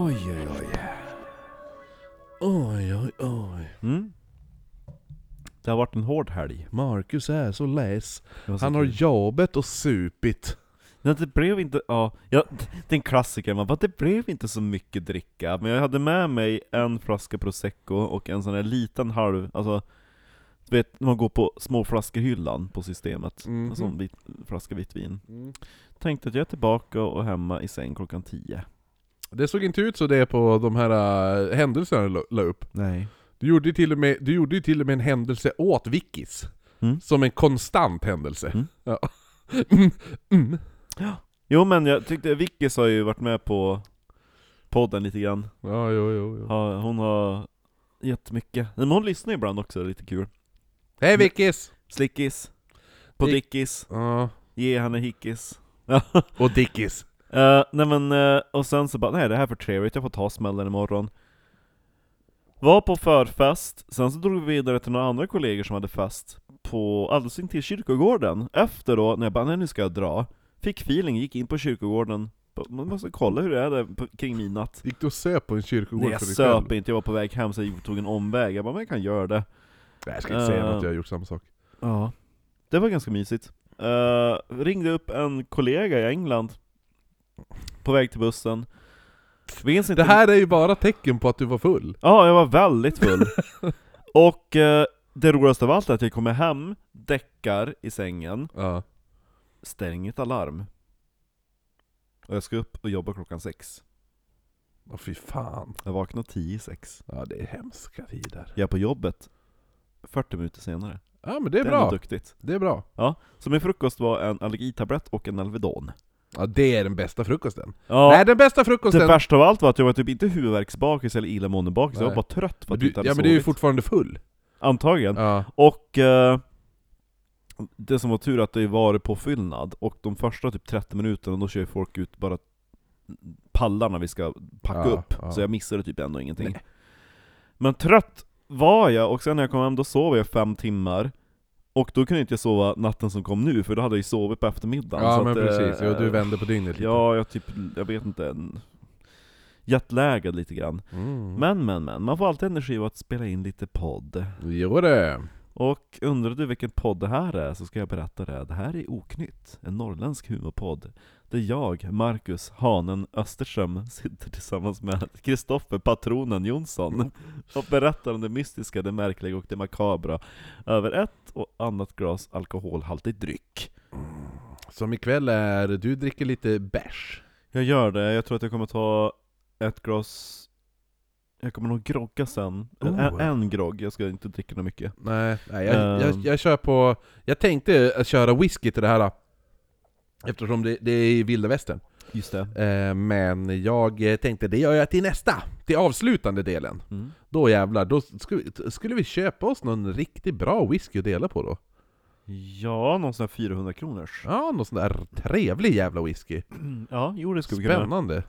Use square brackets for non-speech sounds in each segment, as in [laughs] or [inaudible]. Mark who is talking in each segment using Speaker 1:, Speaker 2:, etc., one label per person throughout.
Speaker 1: Oj, oj, oj. Oj, oj, oj.
Speaker 2: Mm. Det har varit en hård helg.
Speaker 1: Marcus är så less.
Speaker 2: Det var så
Speaker 1: Han har
Speaker 2: kul.
Speaker 1: jobbat och supit.
Speaker 2: Nej, det blev inte, ja, ja, det är en klassiker, man bara, det blev inte så mycket dricka, men jag hade med mig en flaska prosecco och en sån här liten halv, alltså du vet, man går på småflaskorhyllan på systemet,
Speaker 1: Mhm.
Speaker 2: en sån vit, flaska vitt vin.
Speaker 1: Mm.
Speaker 2: Tänkte att jag är tillbaka och hemma i säng klockan 10.
Speaker 1: Det såg inte ut så det på de här äh, händelserna du la- la upp.
Speaker 2: Nej.
Speaker 1: Du gjorde ju till och med, du gjorde ju till och med en händelse åt Vickis.
Speaker 2: Mm.
Speaker 1: Som en konstant händelse.
Speaker 2: Mm.
Speaker 1: Ja. [laughs] Mm, mm.
Speaker 2: Jo men jag tyckte, Vickis har ju varit med på podden lite grann.
Speaker 1: Ja, jo, jo, jo.
Speaker 2: Ja, hon har jättemycket, men hon lyssnar ibland också, lite kul.
Speaker 1: Hej Vickis!
Speaker 2: Slickis, på
Speaker 1: Dick-
Speaker 2: Dickis,
Speaker 1: Ja.
Speaker 2: ge henne hickis.
Speaker 1: Och Dickis.
Speaker 2: Eh, nej men, eh, och sen så bara, nej det här är för trevligt, jag får ta smällen imorgon. Var på förfest, sen så drog vi vidare till några andra kollegor som hade fest på alldeles intill kyrkogården. Efter då, när jag bara, nej nu ska jag dra. Fick feeling, gick in på kyrkogården. Man måste kolla hur det är där på- kring midnatt.
Speaker 1: Gick du och söp på en kyrkogård
Speaker 2: Nej jag
Speaker 1: för dig
Speaker 2: söp
Speaker 1: själv?
Speaker 2: inte, jag var på väg hem så jag tog en omväg. Jag bara, men jag kan göra det.
Speaker 1: Nej, jag ska inte säga
Speaker 2: Eh.
Speaker 1: att jag har gjort samma sak.
Speaker 2: Ja, det var ganska mysigt. Eh, ringde upp en kollega i England på väg till bussen. Minns inte
Speaker 1: Det här är ju bara tecken på att du var full.
Speaker 2: Ja, jag var väldigt full. [laughs] och eh, det roligaste av allt är att jag kommer hem, däckar i sängen,
Speaker 1: Ja.
Speaker 2: stänger ett alarm. Och jag ska upp och jobba klockan sex.
Speaker 1: Åh fy fan.
Speaker 2: Jag vaknar tio i sex.
Speaker 1: Ja det är hemska tider.
Speaker 2: Jag är på jobbet 40 minuter senare.
Speaker 1: Ja men det är
Speaker 2: ändå
Speaker 1: bra.
Speaker 2: duktigt.
Speaker 1: Det är bra.
Speaker 2: Ja, så min frukost var en allergitablett och en Alvedon.
Speaker 1: Ja det är den bästa frukosten.
Speaker 2: Ja,
Speaker 1: Nej den bästa
Speaker 2: det
Speaker 1: frukosten...
Speaker 2: värsta av allt var att jag var typ inte huvudvärksbakis eller illamående-bakis, jag var bara trött för
Speaker 1: Men
Speaker 2: att
Speaker 1: du,
Speaker 2: inte hade
Speaker 1: ja men du är ju fortfarande full.
Speaker 2: Antagligen.
Speaker 1: Ja.
Speaker 2: Och eh, det som var tur att det var påfyllnad, och de första typ 30 minuterna då kör folk ut bara pallarna vi ska packa
Speaker 1: Ja,
Speaker 2: upp,
Speaker 1: ja.
Speaker 2: så jag missade typ ändå ingenting.
Speaker 1: Nej.
Speaker 2: Men trött var jag, och sen när jag kom hem då sov jag fem timmar, och då kunde inte jag sova natten som kom nu, för då hade jag ju sovit på eftermiddagen.
Speaker 1: Ja men
Speaker 2: att, eh,
Speaker 1: precis, jo, du vände på dygnet lite.
Speaker 2: Ja, jag typ, jag vet inte, en jetlaggad lite grann.
Speaker 1: Mm.
Speaker 2: Men men men, man får alltid energi av att spela in lite podd.
Speaker 1: Jo det.
Speaker 2: Och undrar du vilken podd det här är, så ska jag berätta det. Det här är Oknytt, en norrländsk humorpodd. Där jag, Marcus Hanen Österström, sitter tillsammans med Kristoffer Patronen Jonsson och berättar om det mystiska, det märkliga och det makabra över ett och annat glas alkoholhaltig dryck.
Speaker 1: Som ikväll är, du dricker lite bärs.
Speaker 2: Jag gör det, jag tror att jag kommer ta ett glas jag kommer nog grogga sen. En,
Speaker 1: Oh.
Speaker 2: en grogg, jag ska inte dricka något mycket.
Speaker 1: Nej, nej jag, jag,
Speaker 2: Ehm.
Speaker 1: jag kör på... Jag tänkte att köra whisky till det här Eftersom det, det är i vilda västern
Speaker 2: Just det.
Speaker 1: eh, Men jag tänkte det gör jag till nästa, till avslutande delen
Speaker 2: Mm.
Speaker 1: Då jävlar, då skulle, skulle vi köpa oss någon riktigt bra whisky att dela på då
Speaker 2: Ja, någon sån här 400 kronors.
Speaker 1: Ja, någon sån där trevlig jävla whisky [clears throat]
Speaker 2: Ja, jo det skulle vi kunna.
Speaker 1: Spännande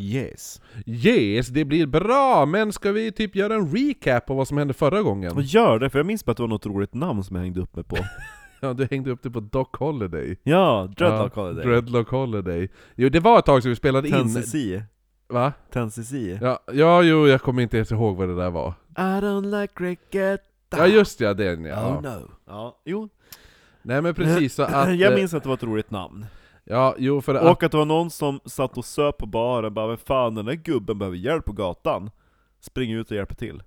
Speaker 2: Yes.
Speaker 1: Yes, det blir bra! Men ska vi typ göra en recap på vad som hände förra gången?
Speaker 2: Och gör det, för jag minns bara att det var något roligt namn som jag hängde upp mig på. [laughs]
Speaker 1: Ja, du hängde upp det på Doc Holiday
Speaker 2: ja, Dreadlock
Speaker 1: ja,
Speaker 2: Holiday.
Speaker 1: Dreadlock Holiday Jo, det var ett tag sedan vi spelade in
Speaker 2: 10cc.
Speaker 1: Va?
Speaker 2: 10cc.
Speaker 1: Ja, ja, jo, jag kommer inte ens ihåg vad det där var
Speaker 2: I don't like cricket.
Speaker 1: Ja just ja, den ja.
Speaker 2: Oh no. Ja, jo.
Speaker 1: Nej men precis så [laughs] att...
Speaker 2: jag
Speaker 1: eh,
Speaker 2: minns att det var ett roligt namn.
Speaker 1: Ja, jo för att...
Speaker 2: Och att det var någon som satt och söp på baren, bara 'Vem fan den där gubben behöver hjälp på gatan' Spring ut och hjälper till.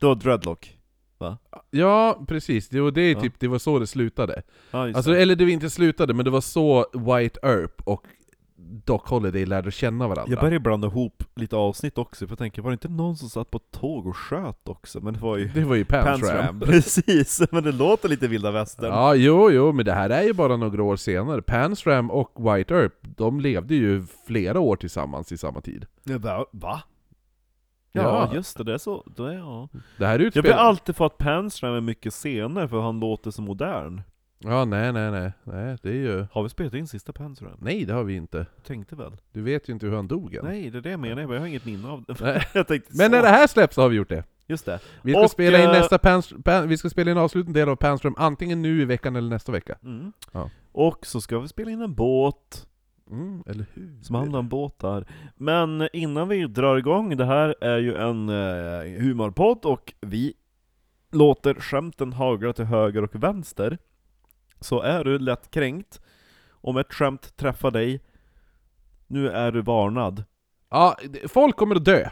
Speaker 2: Det var Dreadlock.
Speaker 1: Ja, precis. Det, är
Speaker 2: Ja.
Speaker 1: typ, det var så det slutade.
Speaker 2: Ja,
Speaker 1: Alltså,
Speaker 2: det.
Speaker 1: eller det var inte slutade, men det var så White Earp och Doc Holiday lärde känna varandra.
Speaker 2: Jag började blanda ihop lite avsnitt också, för jag tänker, var det inte någon som satt på ett tåg och sköt också? Men det var ju
Speaker 1: Det var ju Ram.
Speaker 2: Ram. [laughs] Precis, men det låter lite vilda västern.
Speaker 1: Ja, jo, jo, men det här är ju bara några år senare. Pans Ram och White Earp, de levde ju flera år tillsammans i samma tid.
Speaker 2: Jag bara, va?
Speaker 1: Ja.
Speaker 2: Ja, just det, det är så, det är, ja.
Speaker 1: Det här
Speaker 2: Jag vill
Speaker 1: utspelar...
Speaker 2: alltid få att Panstram är mycket senare, för han låter så modern.
Speaker 1: Ja, nej, nej, nej. Nej, det är ju...
Speaker 2: Har vi spelat in sista Panstram?
Speaker 1: Nej, det har vi inte.
Speaker 2: Tänkte väl?
Speaker 1: Du vet ju inte hur han dog än.
Speaker 2: Nej, det är det jag menar, jag har inget minne av det.
Speaker 1: Nej. [laughs]
Speaker 2: jag tänkte
Speaker 1: Men
Speaker 2: så.
Speaker 1: när det här släpps så har vi gjort det.
Speaker 2: Just det.
Speaker 1: Vi ska
Speaker 2: Och,
Speaker 1: spela in
Speaker 2: eh,
Speaker 1: nästa Pans, Pan, vi ska spela in avslutande del av Panström antingen nu i veckan eller nästa vecka.
Speaker 2: Mm.
Speaker 1: Ja.
Speaker 2: Och så ska vi spela in en båt,
Speaker 1: Mm, eller hur?
Speaker 2: som handlar om båtar. Men innan vi drar igång, det här är ju en eh, humorpodd och vi låter skämten hagla till höger och vänster. Så är du lätt kränkt, om ett skämt träffar dig, nu är du varnad.
Speaker 1: Ja, folk kommer att dö.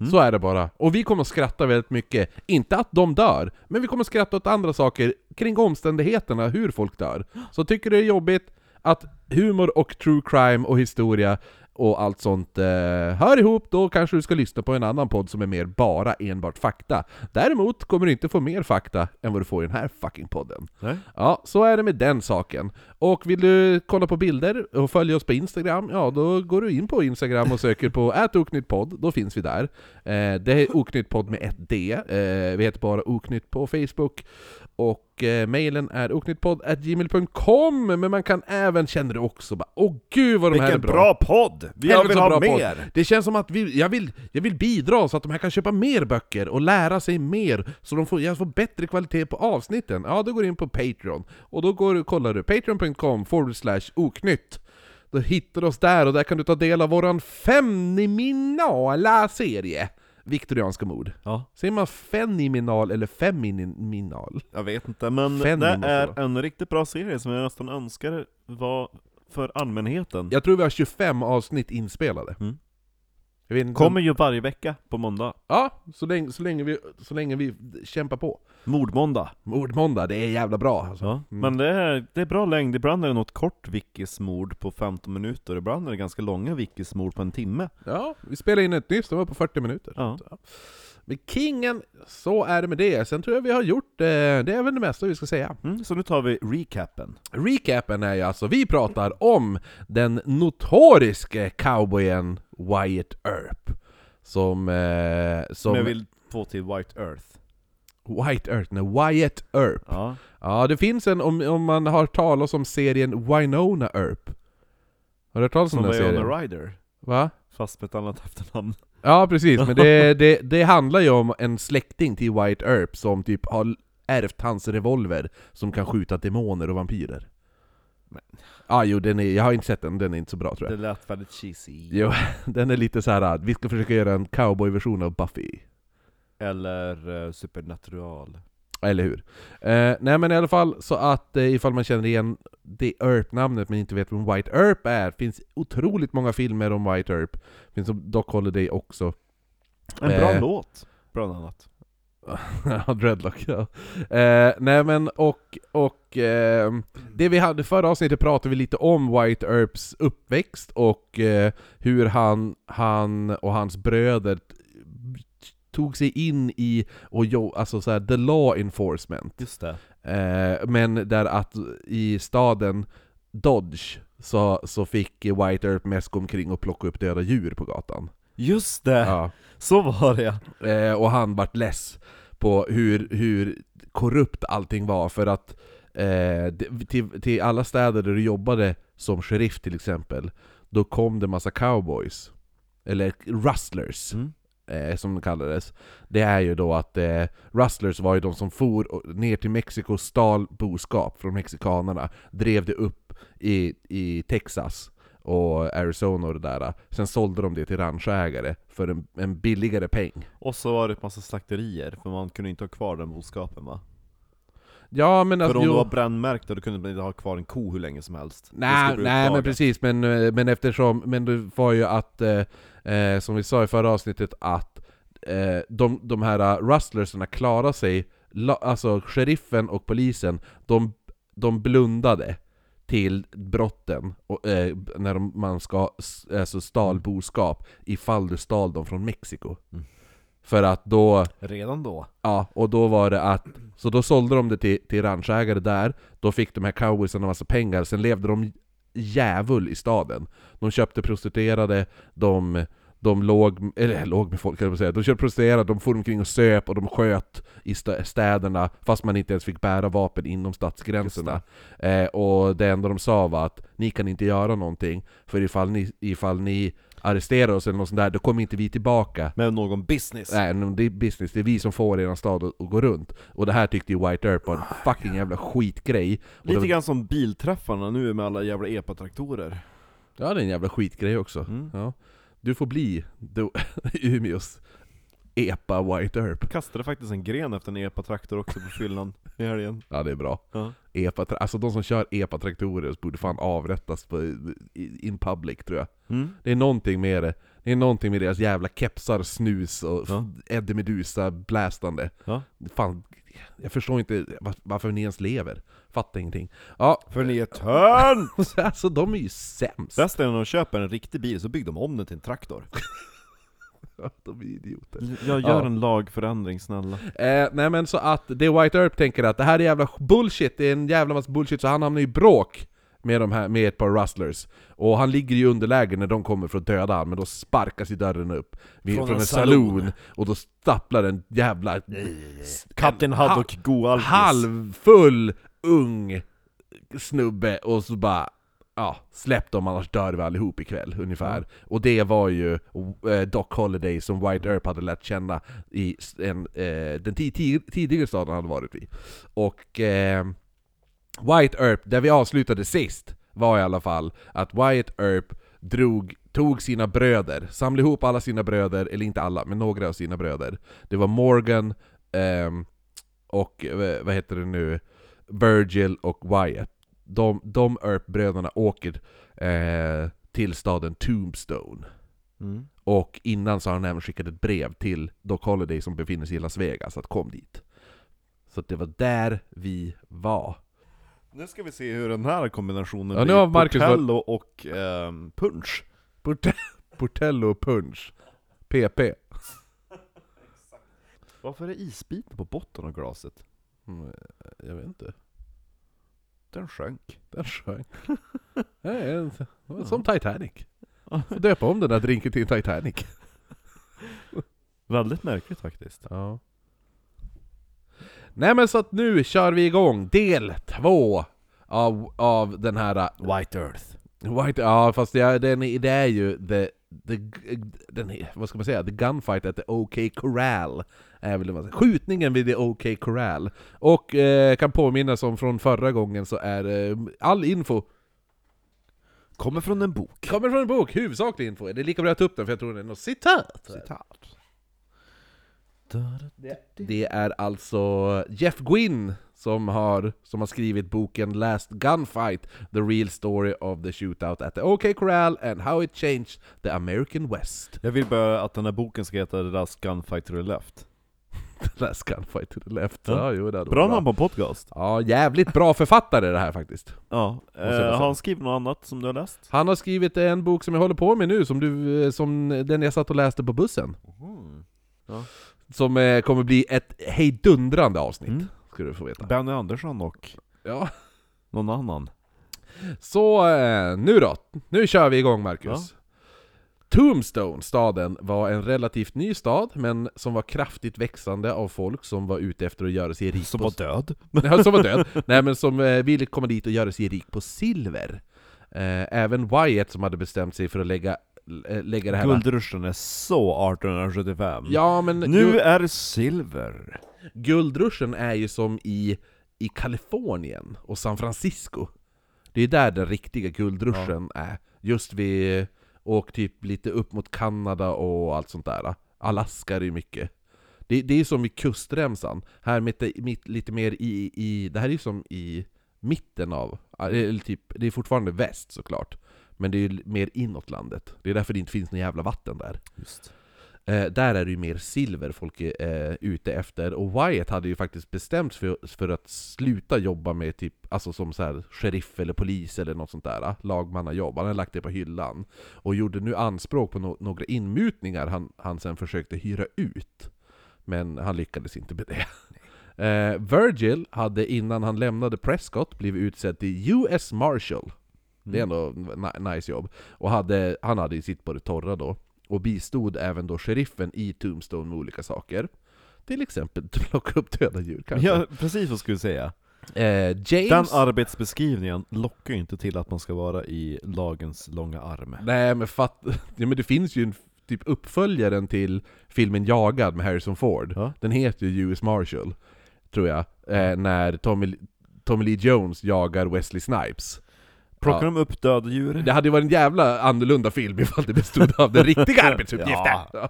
Speaker 2: Mm.
Speaker 1: Så är det bara. Och vi kommer att skratta väldigt mycket. Inte att de dör, men vi kommer att skratta åt andra saker kring omständigheterna, hur folk dör. Så tycker du det är jobbigt att humor och true crime och historia och allt sånt eh, hör ihop, då kanske du ska lyssna på en annan podd som är mer bara enbart fakta. Däremot kommer du inte få mer fakta än vad du får i den här fucking podden.
Speaker 2: Nej?
Speaker 1: Ja, så är det med den saken. Och vill du kolla på bilder och följa oss på Instagram, ja då går du in på Instagram och söker på [laughs] @oknyttpodd, då finns vi där. Eh, det är oknyttpodd med ett D, eh, vi heter bara oknytt på Facebook. Och eh, mailen är oknyttpodd.gmail.com, men man kan även, känner du också bara Åh gud vad de här är
Speaker 2: Vilken
Speaker 1: bra!
Speaker 2: bra podd! Vi
Speaker 1: Helvete
Speaker 2: vill ha
Speaker 1: bra podd.
Speaker 2: mer!
Speaker 1: Det känns som att vi, jag, vill, jag vill bidra så att de här kan köpa mer böcker och lära sig mer, så de får, jag får bättre kvalitet på avsnitten. Ja, då går du in på Patreon, och då går, du- kollar du patreon.com forward slash oknytt. Då hittar du oss där, och där kan du ta del av våran fenomenala serie Viktorianska mord.
Speaker 2: Ja,
Speaker 1: Säger man fenomenal eller feminal?
Speaker 2: jag vet inte, men
Speaker 1: Fem
Speaker 2: det är en riktigt bra serie som jag nästan önskar var för allmänheten.
Speaker 1: Jag tror vi har 25 avsnitt inspelade.
Speaker 2: Mm.
Speaker 1: Inte
Speaker 2: Kommer ju varje vecka på måndag.
Speaker 1: Ja, så länge, så, länge vi, så länge vi kämpar på.
Speaker 2: Mordmåndag.
Speaker 1: Mordmåndag, det är jävla bra alltså.
Speaker 2: Ja.
Speaker 1: Mm.
Speaker 2: Men det är, det är bra längd, ibland är det något kort wikismord på 15 minuter, ibland är det ganska långa wikismord på en timme.
Speaker 1: Ja, vi spelade in ett nyss, det var på 40 minuter.
Speaker 2: Ja.
Speaker 1: Så. Men Kingen, så är det med det. Sen tror jag vi har gjort, eh, det är väl det mesta vi ska säga.
Speaker 2: Mm, så nu tar vi recapen.
Speaker 1: Recapen är ju alltså, vi pratar om den notoriske cowboyen Wyatt Earp. Som... Eh, som
Speaker 2: Som jag vill få till White Earth.
Speaker 1: White Earp, nej, Wyatt Earp.
Speaker 2: Ja.
Speaker 1: Ja, det finns en, om, om man har talat om serien Winona Earp. Har du hört talas om
Speaker 2: Som
Speaker 1: den serien?
Speaker 2: Winona Ryder.
Speaker 1: Va?
Speaker 2: Fast med ett annat efternamn.
Speaker 1: Ja precis, men det, [laughs] det, det handlar ju om en släkting till White Earp som typ har ärvt hans revolver som kan skjuta demoner och vampyrer.
Speaker 2: Men-
Speaker 1: Ja jo, den är, jag har inte sett den, den är inte så bra tror
Speaker 2: Det
Speaker 1: jag.
Speaker 2: lät väldigt cheesy.
Speaker 1: Jo, [laughs] den är lite så här. vi ska försöka göra en cowboyversion av Buffy.
Speaker 2: Eller uh, Supernatural.
Speaker 1: Eller hur? Eh, nej men i alla fall, så att eh, ifall man känner igen det Earp-namnet men inte vet vem White Earp är, finns otroligt många filmer om White Earp. Finns som Doc Holiday också.
Speaker 2: En bra
Speaker 1: Eh.
Speaker 2: låt, bland annat. [laughs]
Speaker 1: Ja, Dreadlock ja. Eh, nej men och, och eh, det vi hade förra avsnittet pratade vi lite om White Earps uppväxt och eh, hur han, han och hans bröder tog sig in i, och jo, alltså så här, the law enforcement.
Speaker 2: Just det.
Speaker 1: Eh, men där att i staden Dodge så, så fick White Earp mest gå omkring och plocka upp döda djur på gatan.
Speaker 2: Just det!
Speaker 1: Ja.
Speaker 2: Så var det ja.
Speaker 1: Eh, och han vart less på hur, hur korrupt allting var för att eh, till, till alla städer där du jobbade som sheriff till exempel Då kom det massa cowboys. Eller rustlers
Speaker 2: Mm.
Speaker 1: eh, som de kallades. Det är ju då att eh, rustlers var ju de som for ner till Mexiko, stal boskap från mexikanerna Drev det upp i, i Texas och Arizona och det där Sen sålde de det till ranchägare för en, en billigare peng
Speaker 2: Och så var det ett massa slakterier, för man kunde inte ha kvar den boskapen va?
Speaker 1: Ja men
Speaker 2: För
Speaker 1: alltså,
Speaker 2: om du var brännmärkt då kunde man inte ha kvar en ko hur länge som helst.
Speaker 1: Nej, nej men precis, men, eh, men eftersom, men det var ju att, eh, eh, som vi sa i förra avsnittet, att eh, de, de här uh, rustlersarna klarade sig, la, alltså sheriffen och polisen, de, de blundade till brotten och, eh, när de, man ska, alltså stal boskap ifall du stal dem från Mexiko.
Speaker 2: Mm.
Speaker 1: För att då
Speaker 2: Redan då?
Speaker 1: Ja, och då var det att, så då sålde de det till, till ranchägare där, då fick de här cowboysarna en massa pengar, sen levde de djävul i staden. De köpte prostituerade, de, de låg, eller låg med folk kan jag säga, de köpte prostituerade, de for omkring och söp och de sköt i stä- städerna fast man inte ens fick bära vapen inom stadsgränserna. Eh, och det enda de sa var att ni kan inte göra någonting, för ifall ni, ifall ni arresterar oss eller något sånt där, då kommer inte vi tillbaka.
Speaker 2: Med någon business?
Speaker 1: Nej, det är business, det är vi som får er stad att, att gå runt. Och det här tyckte ju White Earp var en fucking jävla skitgrej. Och
Speaker 2: Lite
Speaker 1: det,
Speaker 2: grann som bilträffarna nu med alla jävla epatraktorer.
Speaker 1: Ja det är en jävla skitgrej också.
Speaker 2: Mm.
Speaker 1: Ja. Du får bli [laughs] Umeås EPA White Earp.
Speaker 2: Kastade faktiskt en gren efter en epatraktor också på fyllan i helgen.
Speaker 1: Ja det är bra.
Speaker 2: Ja.
Speaker 1: EPA, alltså de som kör EPA-traktorer borde fan avrättas på, in public tror jag.
Speaker 2: Mm.
Speaker 1: Det är någonting med det. Det är någonting med deras jävla kepsar, snus och
Speaker 2: Ja.
Speaker 1: Eddie Meduza blästande.
Speaker 2: Ja.
Speaker 1: Fan, jag förstår inte var- varför ni ens lever. Fattar ingenting. Ja,
Speaker 2: För ni är tönt! [laughs]
Speaker 1: alltså de är ju sämst.
Speaker 2: Bäst är när de köper en riktig bil, så bygger de om den till en traktor.
Speaker 1: De är idioter.
Speaker 2: Jag gör
Speaker 1: Ja.
Speaker 2: en lagförändring snälla.
Speaker 1: Eh, nej men så att det White Earp tänker att det här är jävla bullshit, det är en jävla massa bullshit, så han hamnar i bråk med, de här, med ett par rustlers. Och han ligger i underläge när de kommer för att döda han, men då sparkas ju dörren upp vid,
Speaker 2: Från
Speaker 1: från,
Speaker 2: en
Speaker 1: en
Speaker 2: saloon.
Speaker 1: saloon, och då stapplar en jävla
Speaker 2: Kapten Haddock Goalkis.
Speaker 1: halvfull ung snubbe och så bara Ja, släpp dem annars dör vi allihop ikväll, ungefär. Och det var ju eh, Doc Holiday som White Earp hade lärt känna i en, eh, den tidigare staden han hade varit i. Och eh, White Earp, där vi avslutade sist, var i alla fall att White Earp drog, tog sina bröder, samlade ihop alla sina bröder, eller inte alla, men några av sina bröder. Det var Morgan, ehm, eh, och vad heter det nu, Virgil och Wyatt. De, de Earp-bröderna åker eh, till staden Tombstone.
Speaker 2: Mm.
Speaker 1: Och innan så har han även skickat ett brev till Doc Holiday som befinner sig i Las Vegas att kom dit. Så det var där vi var.
Speaker 2: Nu ska vi se hur den här kombinationen
Speaker 1: Ja, nu
Speaker 2: blir.
Speaker 1: har Marcus
Speaker 2: Portello och ehm, punch.
Speaker 1: Porte- Portello Punch. PP.
Speaker 2: Varför är det isbitar på botten av glaset?
Speaker 1: Mm, Jag vet inte.
Speaker 2: Den sjönk.
Speaker 1: Den sjönk. [laughs] Som Titanic. Får döpa om den där drinken till Titanic. [laughs]
Speaker 2: Väldigt märkligt faktiskt.
Speaker 1: Ja. Nej men så att nu kör vi igång del två av, av den här uh,
Speaker 2: White Earth.
Speaker 1: White, ja fast det är- det är ju the, the, den, vad ska man säga, the gunfight at the OK Corral. Är väl säger. Skjutningen vid the OK Corral. Och eh, kan påminna som från förra gången så är eh, all info
Speaker 2: Kommer från en bok.
Speaker 1: kommer från en bok, huvudsaklig info. Det är lika bra att ta upp den för jag tror det är något citat.
Speaker 2: Citat.
Speaker 1: Det är alltså Jeff Gwynn som har, som har skrivit boken Last Gunfight, The Real Story of the Shootout at the OK Corral and How It Changed the American West.
Speaker 2: Jag vill bara att den här boken ska heta The Last Gunfight to the Left. [laughs]
Speaker 1: Last Gunfight to the Left.
Speaker 2: Ja.
Speaker 1: Ja, jo, det
Speaker 2: Bra
Speaker 1: varit
Speaker 2: namn på podcast.
Speaker 1: Ja, jävligt bra författare det här faktiskt.
Speaker 2: Ja. Eh, har han skrivit något annat som du har läst?
Speaker 1: Han har skrivit en bok som jag håller på med nu, som, du, eh, som den jag satt och läste på bussen.
Speaker 2: Ja.
Speaker 1: Som eh, kommer bli ett hejdundrande avsnitt,
Speaker 2: Mm.
Speaker 1: Ska du få veta.
Speaker 2: Benny Andersson och
Speaker 1: Ja.
Speaker 2: någon annan.
Speaker 1: Så eh, nu då, nu kör vi igång Marcus. Tombstone, staden, var en relativt ny stad, men som var kraftigt växande av folk som var ute efter att göra sig rik
Speaker 2: Som
Speaker 1: på...
Speaker 2: var död. [laughs]
Speaker 1: Nej, som var död. Nej men som eh, ville komma dit och göra sig rik på silver. Eh, även Wyatt som hade bestämt sig för att lägga, lägga det här...
Speaker 2: Guldruschen är så 1875.
Speaker 1: Ja men
Speaker 2: Nu är silver.
Speaker 1: guldruschen är ju som i, i Kalifornien och San Francisco. Det är där den riktiga guldruschen är. Just vid, och typ lite upp mot Kanada och allt sånt där. Alaska är det ju mycket. Det, det är som i kustremsan. Här mitt, mitt, lite mer i, i... Det här är ju som i mitten av... Eller typ, det är fortfarande väst såklart. Men det är ju mer inåt landet. Det är därför det inte finns något jävla vatten där.
Speaker 2: Just.
Speaker 1: Eh, där är det ju mer silver folk är eh, ute efter, och Wyatt hade ju faktiskt bestämt för, för att sluta jobba med typ, alltså som så här, sheriff eller polis eller något sånt där, lagmannajobb. Han hade lagt det på hyllan. Och gjorde nu anspråk på no några inmutningar han, han sen försökte hyra ut. Men han lyckades inte med det. [laughs] Eh, Virgil hade innan han lämnade Prescott blivit utsedd till US Marshal. Det är ändå ni- nice jobb. Och hade, han hade ju sitt på det torra då. Och bistod även då sheriffen i Tombstone med olika saker. Till exempel [laughs] plocka upp döda djur kanske.
Speaker 2: Ja, precis vad skulle jag säga.
Speaker 1: Eh, James...
Speaker 2: Den arbetsbeskrivningen lockar ju inte till att man ska vara i lagens långa arm.
Speaker 1: Nej men fatt... [laughs] Ja, men det finns ju en typ uppföljaren till filmen Jagad med Harrison Ford.
Speaker 2: Ja.
Speaker 1: Den heter ju US Marshal, tror jag. Eh, när Tommy, Tommy Lee Jones jagar Wesley Snipes.
Speaker 2: Plockar
Speaker 1: Ja.
Speaker 2: de upp döda djur?
Speaker 1: Det hade ju varit en jävla annorlunda film ifall det bestod av den [laughs] riktiga arbetsuppgiften!
Speaker 2: Ja.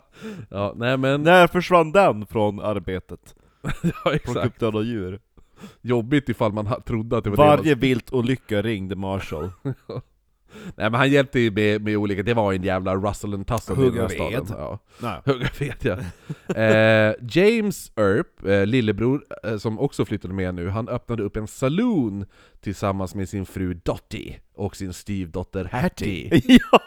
Speaker 1: Ja. nej men...
Speaker 2: När försvann den från arbetet? [laughs]
Speaker 1: Ja,
Speaker 2: Plocka upp döda djur?
Speaker 1: Jobbigt ifall man trodde att det var det
Speaker 2: Varje viltolycka ringde Marshall. [laughs]
Speaker 1: Nej men han hjälpte ju med, med olika, det var en jävla Russell and Tussle
Speaker 2: Hugga ved.
Speaker 1: Ja. Hugga ved ja. eh, James Earp, eh, lillebror, eh, som också flyttade med nu, han öppnade upp en saloon tillsammans med sin fru Dottie och sin styvdotter Hattie. [laughs]
Speaker 2: ja!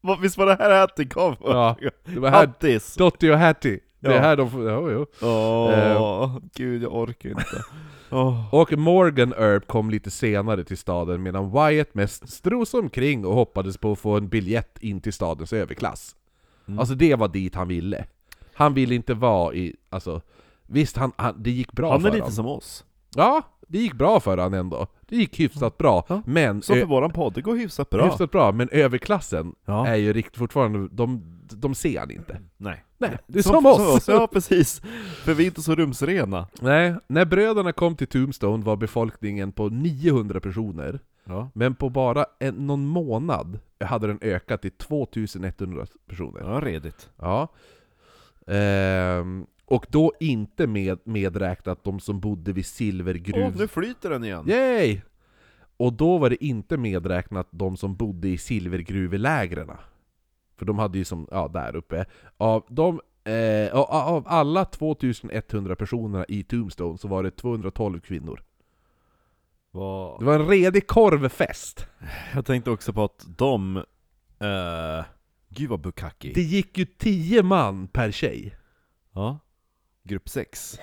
Speaker 2: Vad- Visst var det här Hattie kom?
Speaker 1: Ja, det var här
Speaker 2: Hatties!
Speaker 1: Dottie och Hattie. Det är
Speaker 2: Ja.
Speaker 1: här de får, jo.
Speaker 2: Åh, gud jag orkar inte. [laughs] Åh.
Speaker 1: Och Morgan Earp kom lite senare till staden medan Wyatt mest stros omkring och hoppades på att få en biljett in till stadens överklass.
Speaker 2: Mm.
Speaker 1: Alltså det var dit han ville. Han ville inte vara i, alltså Visst, han, han, det gick bra
Speaker 2: Han
Speaker 1: för
Speaker 2: är lite
Speaker 1: honom.
Speaker 2: som oss.
Speaker 1: Ja, det gick bra för honom ändå. Det gick hyfsat bra,
Speaker 2: Ja.
Speaker 1: men...
Speaker 2: Så för våran podd, det går hyfsat bra.
Speaker 1: Hyfsat bra, men överklassen
Speaker 2: Ja.
Speaker 1: är ju riktigt fortfarande, de, de ser han inte.
Speaker 2: Nej.
Speaker 1: Nej, det är som, oss!
Speaker 2: Ja, precis. För vi är inte så rumsrena.
Speaker 1: Nej, när bröderna kom till Tombstone var befolkningen på 900 personer,
Speaker 2: Ja.
Speaker 1: men på bara en, någon månad hade den ökat till 2100 personer.
Speaker 2: Ja, redigt.
Speaker 1: Ja. Ehm, och då inte med, medräknat de som bodde vid
Speaker 2: Åh,
Speaker 1: silvergruv...
Speaker 2: nu flyter den igen.
Speaker 1: Yay! Och då var det inte medräknat de som bodde i silvergruvelägren. För de hade ju som, ja där uppe. Av, de, eh, av- alla 2100 personerna i Tombstone så var det 212 kvinnor.
Speaker 2: Vad-
Speaker 1: Det var en redig korvfest!
Speaker 2: Jag tänkte också på att de... Eh, gud vad bukaki.
Speaker 1: Det gick ju 10 man per tjej.
Speaker 2: Ja. Grupp 6.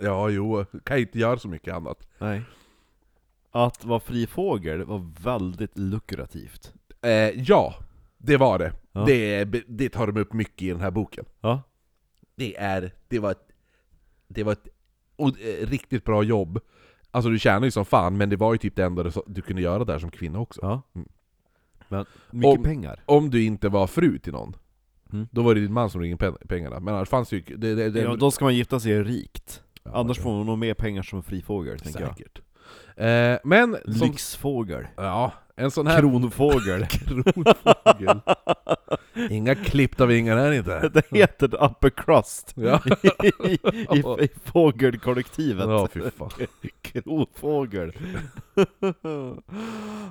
Speaker 1: Ja, jo, kan inte göra så mycket annat.
Speaker 2: Nej. Att vara fri fågel var väldigt lukrativt.
Speaker 1: Eh, ja, det var det.
Speaker 2: Ja.
Speaker 1: det. Det tar de upp mycket i den här boken.
Speaker 2: Ja.
Speaker 1: Det är, det var ett, det var ett och, eh, riktigt bra jobb. Alltså du tjänar ju som fan, men det var ju typ det enda du, du kunde göra där som kvinna också.
Speaker 2: Ja.
Speaker 1: Mm.
Speaker 2: Men mycket
Speaker 1: Om-
Speaker 2: pengar.
Speaker 1: Om du inte var fru till någon,
Speaker 2: Mm.
Speaker 1: då var det din man som ringde pen- pengarna. Men annars fanns ju... Det, det, det,
Speaker 2: Ja, då ska man gifta sig rikt.
Speaker 1: Ja,
Speaker 2: Annars får man nog mer pengar som fri fågel, tänker jag.
Speaker 1: Säkert. Eh, men, som,
Speaker 2: Lyxfågel.
Speaker 1: ja, en sån här
Speaker 2: Kronfågel. [laughs]
Speaker 1: kronfågel. Inga klippta vingar här inte. [laughs]
Speaker 2: det heter upper crust. [laughs]
Speaker 1: Ja,
Speaker 2: I, i, I fågelkollektivet.
Speaker 1: ja fy fan.
Speaker 2: Kronfågel.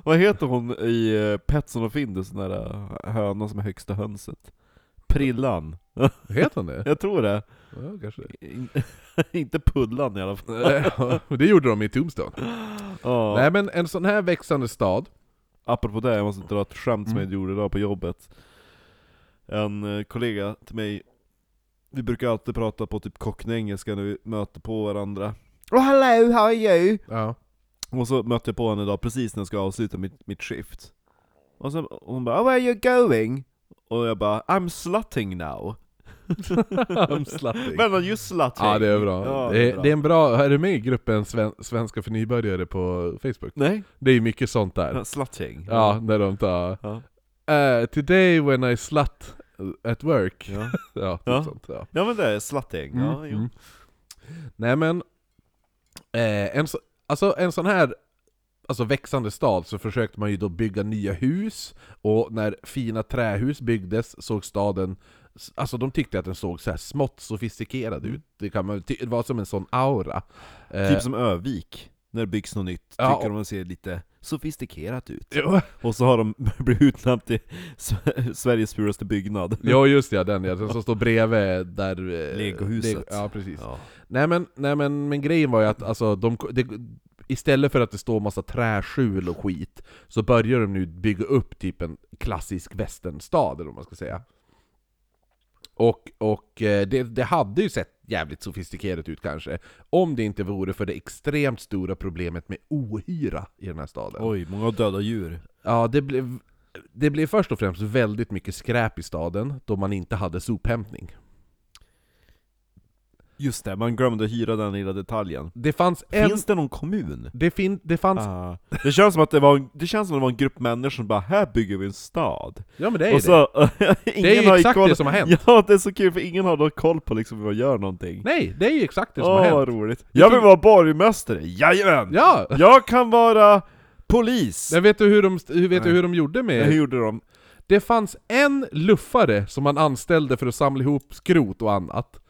Speaker 2: Vad heter hon i eh, Petson och Findus, den där eh, hönan som är högsta hönset? Prillan.
Speaker 1: Heter han det? [laughs]
Speaker 2: Jag tror det.
Speaker 1: Ja, kanske.
Speaker 2: In, [laughs] inte Pullan i alla fall. [laughs]
Speaker 1: Ja, det gjorde de i Tombstone.
Speaker 2: Ja.
Speaker 1: Nej men en sån här växande stad,
Speaker 2: Apropå det, jag måste dra ett skämt som
Speaker 1: Mm.
Speaker 2: jag gjorde idag på jobbet. En eh, kollega till mig, vi brukar alltid prata på typ cockney-engelska när vi möter på varandra. Oh hello, how are you?
Speaker 1: ja.
Speaker 2: Och så mötte jag på henne idag precis när jag ska avsluta mitt, mitt shift. Och så och hon bara oh, 'Where are you going?' Och jag bara 'I'm slutting now' [laughs]
Speaker 1: I'm slutting.
Speaker 2: Men are you slutting?
Speaker 1: Ja det är bra.
Speaker 2: Ja,
Speaker 1: det, är, det är en bra, är du med i gruppen sven, Svenska för nybörjare på Facebook?
Speaker 2: Nej?
Speaker 1: Det är mycket sånt där.
Speaker 2: Slutting?
Speaker 1: Ja, när de tar
Speaker 2: Ja.
Speaker 1: eh, Today when I slut at work.
Speaker 2: Ja. [laughs]
Speaker 1: Ja, typ
Speaker 2: Ja.
Speaker 1: sånt. Ja.
Speaker 2: ja men det är slutting, ja,
Speaker 1: Mm,
Speaker 2: jo.
Speaker 1: mm. Nej men, eh, en, så, alltså en sån här alltså växande stad så försökte man ju då bygga nya hus, och när fina trähus byggdes såg staden Alltså de tyckte att den såg så här smått sofistikerad ut, det, kan man, det var som en sån aura Eh,
Speaker 2: Typ som Övik, när det byggs något nytt,
Speaker 1: Ja,
Speaker 2: tycker
Speaker 1: och-
Speaker 2: de ser lite sofistikerat ut.
Speaker 1: jo, [laughs]
Speaker 2: Och så har de [laughs] blivit utnämnt till Sveriges fulaste byggnad.
Speaker 1: Ja just ja, den ja, den som står bredvid där... eh,
Speaker 2: Legohuset.
Speaker 1: Lego- Ja precis.
Speaker 2: Ja.
Speaker 1: Nej men, nej men, men grejen var ju att alltså, de, det, istället för att det står massa träskjul och skit, så börjar de nu bygga upp typ en klassisk västernstad, eller vad man ska säga. Och, och eh, det, det hade ju sett jävligt sofistikerat ut kanske, om det inte vore för det extremt stora problemet med ohyra i den här staden.
Speaker 2: Oj, många döda djur.
Speaker 1: Ja, det blev, det blev först och främst väldigt mycket skräp i staden, då man inte hade sophämtning.
Speaker 2: Just det, man glömde hyra den lilla detaljen.
Speaker 1: Det fanns en...
Speaker 2: Finns det någon kommun?
Speaker 1: Det, fin, det fanns...
Speaker 2: Ah. Det känns som att det var, det känns som att det var en grupp människor som bara 'Här bygger vi en stad'
Speaker 1: Ja men det är ju
Speaker 2: Och så, [laughs] ingen
Speaker 1: Det är ju
Speaker 2: har
Speaker 1: exakt
Speaker 2: koll,
Speaker 1: det som har hänt. [laughs]
Speaker 2: Ja, det är så kul för ingen har då koll på liksom hur man gör någonting
Speaker 1: det. Nej, det är ju exakt det som
Speaker 2: Åh
Speaker 1: har hänt.
Speaker 2: vad roligt Jag vill vara borgmästare, jajamän!
Speaker 1: Ja!
Speaker 2: Jag kan vara polis!
Speaker 1: Men vet du hur de, hur, vet du hur de gjorde med...
Speaker 2: Hur gjorde de?
Speaker 1: Det fanns en luffare som man anställde för att samla ihop skrot och annat.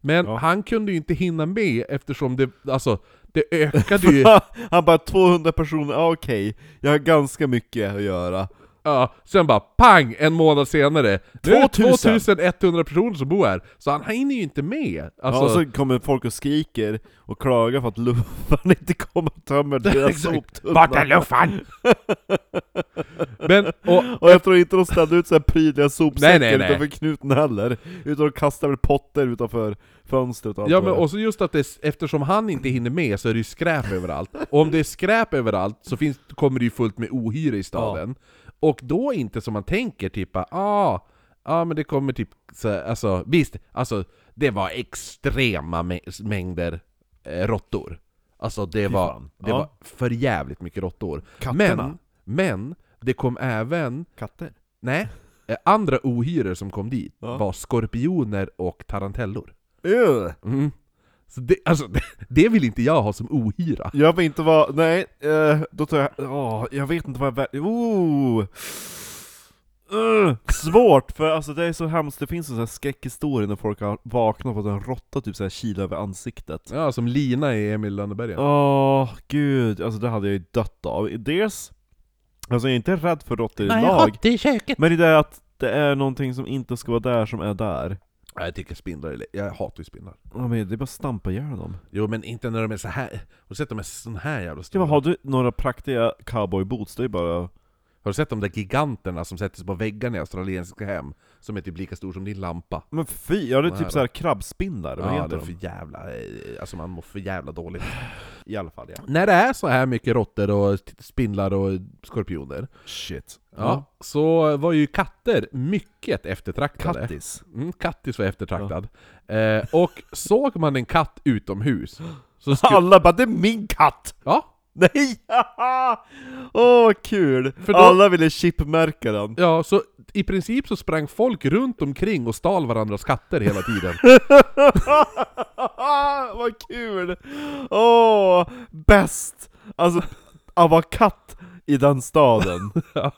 Speaker 1: Men
Speaker 2: Ja.
Speaker 1: han kunde ju inte hinna med eftersom det, alltså, det ökade ju... [laughs]
Speaker 2: Han bara 200 personer, ah, okej, jag har ganska mycket att göra
Speaker 1: ja, sen bara pang! En månad senare, nu är det
Speaker 2: 2000.
Speaker 1: 2100 personer som bor här. Så han hinner ju inte med. Alltså,
Speaker 2: ja, och så kommer folk och skriker och klagar för att luffaren [laughs] inte kommer och tömmer [laughs] deras soptunna
Speaker 1: Vart är luffaren? [laughs] Men, och,
Speaker 2: Och jag tror inte de ställde ut så här prydliga sopsäckar
Speaker 1: Nej, nej, nej.
Speaker 2: utanför knuten heller Utan de kastade väl potter utanför fönstret och allt
Speaker 1: Ja men
Speaker 2: är.
Speaker 1: också just att det, eftersom han inte hinner med så är det ju skräp överallt. Och om det är skräp överallt så finns, kommer det ju fullt med ohyra i staden. Och då inte som man tänker, typ ah, ah men det kommer typ, så, alltså visst, alltså det var extrema mä- mängder eh, råttor. Alltså det var, det
Speaker 2: Ja.
Speaker 1: var för jävligt mycket råttor.
Speaker 2: Katterna?
Speaker 1: Men, men, det kom även,
Speaker 2: Katter?
Speaker 1: nej, eh, andra ohyror som kom dit
Speaker 2: Ja.
Speaker 1: var skorpioner och tarantellor. Mm. Så det, alltså, det, [laughs] det vill inte jag ha som ohyra.
Speaker 2: Jag vill inte vara, nej, eh, då tar jag, åh, jag vet inte vad jag väljer, oh. Uh, svårt, för alltså det är så hemskt, det finns en sån här skräckhistoria när folk har vaknat och fått en råtta typ så här kila över ansiktet
Speaker 1: Ja, som Lina i Emil Lönneberga.
Speaker 2: Åh, gud, alltså det hade jag ju dött av. Dels, alltså jag är inte rädd för råttor i lag,
Speaker 1: det i köket!
Speaker 2: men det är att det är någonting som inte ska vara där som är där.
Speaker 1: Nej, Jag tycker spindlar är le- Jag hatar ju spindlar.
Speaker 2: Ja, men det är bara att stampa ihjäl dem.
Speaker 1: Jo men inte när de är så här. Har du sett de är sån här jävla
Speaker 2: Ja,
Speaker 1: stora?
Speaker 2: men har du några praktiska cowboyboots, det är bara...
Speaker 1: Har du sett de där giganterna som sätter sig på väggarna i australiensiska hem? Som är typ lika stor som din lampa.
Speaker 2: Men fy, ja det är typ
Speaker 1: är
Speaker 2: så här krabbspindlar, vad
Speaker 1: ja, det
Speaker 2: heter
Speaker 1: är
Speaker 2: de?
Speaker 1: för jävla... eh, Alltså man mår för jävla dåligt. [sighs]
Speaker 2: I alla fall ja.
Speaker 1: När det är så här mycket råttor och spindlar och skorpioner,
Speaker 2: Shit.
Speaker 1: ja. så var ju katter mycket eftertraktade.
Speaker 2: Kattis.
Speaker 1: Mm, kattis var eftertraktad. Eh, och såg man en katt utomhus, så [gasps] skulle...
Speaker 2: Alla bara 'Det är min katt!'
Speaker 1: Ja, [laughs]
Speaker 2: Nej! Åh vad kul!
Speaker 1: För då-
Speaker 2: Alla ville chipmärka den.
Speaker 1: ja, så i princip så sprang folk runt omkring och stal varandras katter hela tiden. [laughs]
Speaker 2: vad kul! Åh, bäst! Alltså, att vara katt i den staden. [laughs]
Speaker 1: Ja.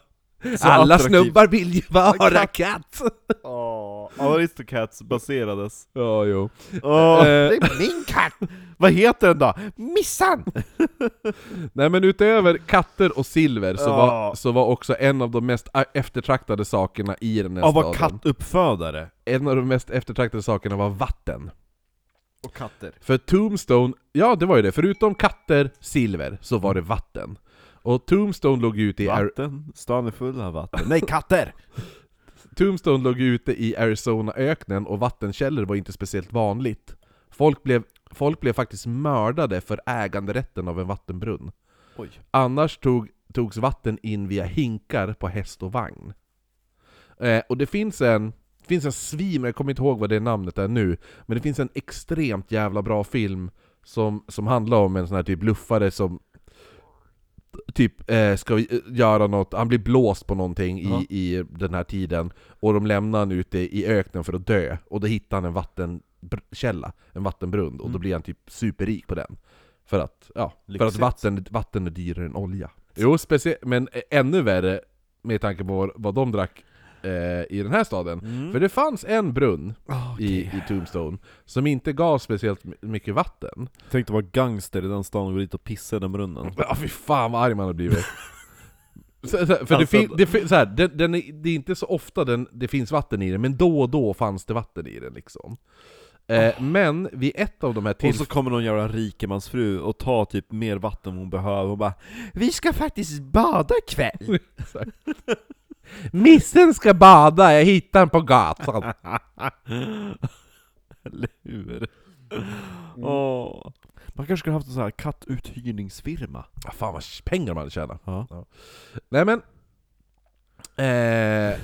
Speaker 2: Så
Speaker 1: Alla snubbar vill ju vara katt!
Speaker 2: Åh, Aristocats baserades.
Speaker 1: Ja, jo.
Speaker 2: Åh,
Speaker 1: Eh.
Speaker 2: det är [laughs] min katt! Vad heter den då? Missan! [laughs]
Speaker 1: Nej men utöver katter och silver så,
Speaker 2: Ja.
Speaker 1: var, så var också en av de mest a- eftertraktade sakerna i den här staden
Speaker 2: kattuppfödare.
Speaker 1: En av de mest eftertraktade sakerna var vatten.
Speaker 2: Och katter.
Speaker 1: För Tombstone, ja det var ju det, förutom katter, silver, så var det vatten. Och Tombstone låg ute i,
Speaker 2: Vatten, stan är full av vatten. Nej, katter! [laughs]
Speaker 1: Tombstone låg ute i Arizona-öknen och vattenkällor var inte speciellt vanligt. Folk blev, folk blev faktiskt mördade för äganderätten av en vattenbrunn.
Speaker 2: Oj.
Speaker 1: Annars tog, togs vatten in via hinkar på häst och vagn. Eh, och det finns en, det finns en svin, jag kommer inte ihåg vad det namnet är nu, men det finns en extremt jävla bra film som, som handlar om en sån här typ luffare som typ eh, ska vi- eh, göra något, han blir blåst på någonting
Speaker 2: Ja.
Speaker 1: i, i den här tiden, och de lämnar han ute i öknen för att dö, och då hittar han en vattenkälla, en vattenbrunn, och då
Speaker 2: Mm.
Speaker 1: blir han typ superrik på den. För att, ja, för att
Speaker 2: Lyxigt.
Speaker 1: vatten, vatten är dyrare än olja. Jo, men ännu värre med tanke på vad- vad de drack eh, i den här staden.
Speaker 2: Mm.
Speaker 1: För det fanns en brunn
Speaker 2: okej.
Speaker 1: i, i Tombstone som inte gav speciellt my- mycket vatten.
Speaker 2: Tänk dig vara gangster i den stan och gå dit och pissa i den brunnen. [laughs]
Speaker 1: Ja fy fan vad arg man har blivit. [laughs] Så, så, för det,
Speaker 2: Alltså-
Speaker 1: fin, det, fin, så här, den, den är, det är inte så ofta den, det finns vatten i den, men då och då fanns det vatten i den liksom. Eh, Men vid ett av de här
Speaker 2: Och så
Speaker 1: tillfällena...
Speaker 2: kommer någon jävla rikemansfru och tar typ mer vatten än hon behöver och bara Vi ska faktiskt bada ikväll! [laughs]
Speaker 1: Missen ska bada, jag hittade den på gatan.
Speaker 2: Eller hur? Åh. Man kanske skulle haft en sån här kattuthyrningsfirma.
Speaker 1: Ja, fan vad pengar man hade tjänat.
Speaker 2: Ja.
Speaker 1: Nej men... Eh,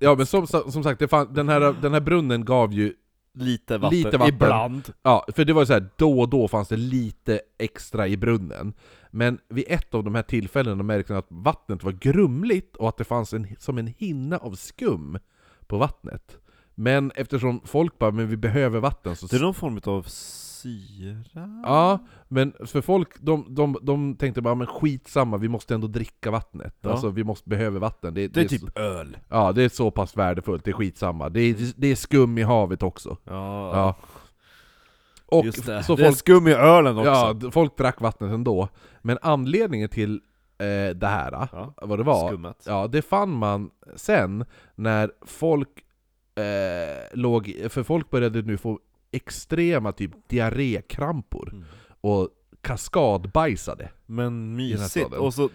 Speaker 1: ja men som, som sagt, fan, den, här, den här brunnen gav ju
Speaker 2: lite vatten,
Speaker 1: Lite vatten.
Speaker 2: ibland.
Speaker 1: Ja, för det var så här, då och då fanns det lite extra i brunnen. Men vid ett av de här tillfällena märkte man att vattnet var grumligt och att det fanns en, som en hinna av skum på vattnet. Men eftersom folk bara 'men vi behöver vatten' så...
Speaker 2: Det är någon form av syra?
Speaker 1: Ja, men för folk, de, de, de tänkte bara 'men skitsamma, vi måste ändå dricka vattnet'
Speaker 2: Ja.
Speaker 1: Alltså vi måste, behöver vatten. Det,
Speaker 2: Det är
Speaker 1: så,
Speaker 2: typ öl.
Speaker 1: Ja, det är så pass värdefullt, det är skitsamma. Det är, det är skum i havet också.
Speaker 2: Ja,
Speaker 1: Ja. Och
Speaker 2: just det.
Speaker 1: så
Speaker 2: det är skum i ölen också.
Speaker 1: Ja, folk drack vattnet ändå. Men anledningen till eh, det här,
Speaker 2: Ja.
Speaker 1: vad det var,
Speaker 2: Skummet.
Speaker 1: ja, det fann man sen när folk eh, låg, för folk började nu få extrema typ diarrékrampor
Speaker 2: Mm.
Speaker 1: och kaskadbajsade.
Speaker 2: Men mysigt, och så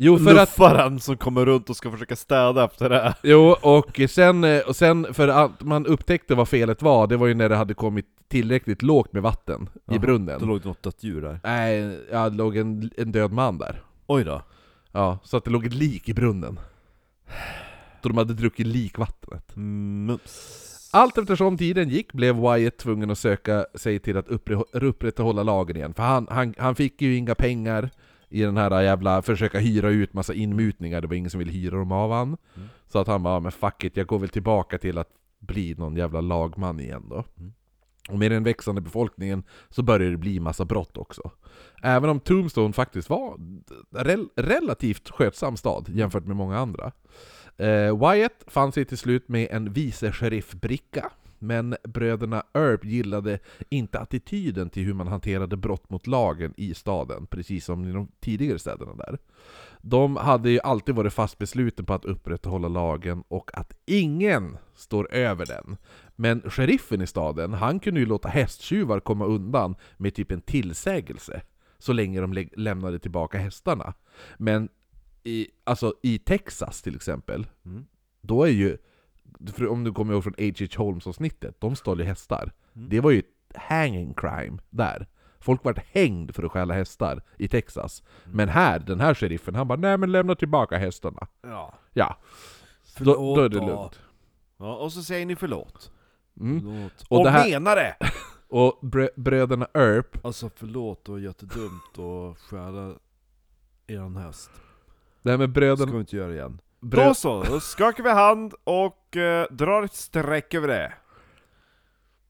Speaker 1: Jo för att,
Speaker 2: luffaren som kommer runt och ska försöka städa efter det.
Speaker 1: jo, och sen, och sen för att man upptäckte vad felet var, det var ju när det hade kommit tillräckligt lågt med vatten i
Speaker 2: Jaha,
Speaker 1: brunnen.
Speaker 2: Då låg det något dött djur där.
Speaker 1: Nej, ja, det låg en, en död man där.
Speaker 2: Oj då.
Speaker 1: Ja, så att det låg ett lik i brunnen. Då de hade druckit likvattnet.
Speaker 2: Mums.
Speaker 1: Allt eftersom tiden gick blev Wyatt tvungen att söka sig till att upprätthålla lagen igen. För han, han, han fick ju inga pengar i den här jävla, försöka hyra ut massa inmutningar, det var ingen som ville hyra dem av han.
Speaker 2: Mm.
Speaker 1: Så att han bara, men fuck it, jag går väl tillbaka till att bli någon jävla lagman igen då.
Speaker 2: Mm.
Speaker 1: Och med den växande befolkningen så började det bli massa brott också. Även om Tombstone faktiskt var rel- relativt skötsam stad jämfört med många andra. Eh, Wyatt fann sig till slut med en vice sheriffbricka men bröderna Earp gillade inte attityden till hur man hanterade brott mot lagen i staden, precis som i de tidigare städerna där. De hade ju alltid varit fast besluten på att upprätthålla lagen och att ingen står över den. Men sheriffen i staden, han kunde ju låta hästtjuvar komma undan med typ en tillsägelse, så länge de lämnade tillbaka hästarna. Men i, alltså, i Texas till exempel,
Speaker 2: Mm.
Speaker 1: då är ju, om du kommer ihåg från H.H. Holmes-avsnittet, de stal ju hästar.
Speaker 2: Mm.
Speaker 1: Det var ju ett hanging crime där. Folk vart hängd för att stjäla hästar i Texas.
Speaker 2: Mm.
Speaker 1: Men här, den här sheriffen, han bara 'Nej men lämna tillbaka hästarna'
Speaker 2: Ja.
Speaker 1: Ja, då,
Speaker 2: Förlåt
Speaker 1: då är det
Speaker 2: då.
Speaker 1: lugnt.
Speaker 2: Ja, och så säger ni förlåt.
Speaker 1: Mm.
Speaker 2: Förlåt.
Speaker 1: Och
Speaker 2: Och,
Speaker 1: det här-
Speaker 2: menar det! [laughs]
Speaker 1: Och brö bröderna Earp,
Speaker 2: Alltså förlåt, och jättedumt och stjäla eran häst.
Speaker 1: Det här med
Speaker 2: Det ska vi inte göra igen.
Speaker 1: Brö
Speaker 2: Då så, då skakar vi hand och eh, drar ett streck över det.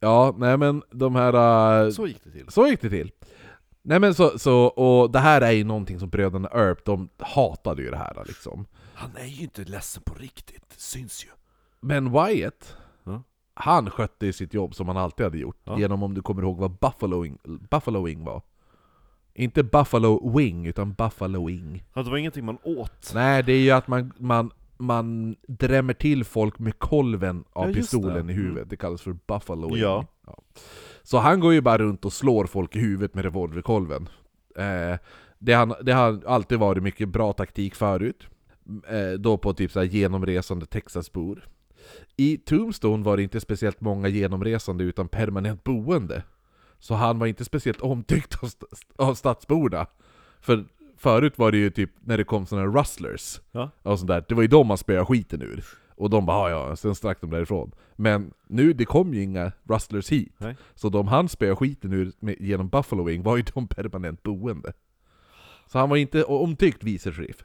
Speaker 1: ja, nej men de här... äh,
Speaker 2: Så gick det till.
Speaker 1: Så gick det till. Nej men så, så, och det här är ju någonting som bröderna Earp, de hatade ju det här liksom.
Speaker 2: Han är ju inte ledsen på riktigt, det syns ju.
Speaker 1: Men Wyatt,
Speaker 2: Ja.
Speaker 1: han skötte ju sitt jobb som han alltid hade gjort,
Speaker 2: Ja.
Speaker 1: genom om du kommer ihåg vad buffaloing, buffaloing var. Inte buffalo wing, utan buffaloing.
Speaker 2: Ja, det var ingenting man åt.
Speaker 1: Nej, det är ju att man, man, man drämmer till folk med kolven av
Speaker 2: Ja,
Speaker 1: pistolen
Speaker 2: det.
Speaker 1: i huvudet. Det kallas för buffaloing.
Speaker 2: Ja.
Speaker 1: Så han går ju bara runt och slår folk i huvudet med revolverkolven. Eh, det, han, det har alltid varit mycket bra taktik förut. Eh, då på typ så genomresande Texasbor. I Tombstone var det inte speciellt många genomresande utan permanent boende. Så han var inte speciellt omtyckt av, st- av stadsborna. För förut var det ju typ när det kom såna här rustlers
Speaker 2: Ja.
Speaker 1: och sånt där, det var ju de man spöade skiten ur. Och de bara ja, ja, sen stack de därifrån. Men nu, det kom ju inga rustlers hit.
Speaker 2: Nej.
Speaker 1: Så de han spöade skiten ur med, genom Buffalo Wing var ju de permanent boende. Så han var inte omtyckt vice sheriff.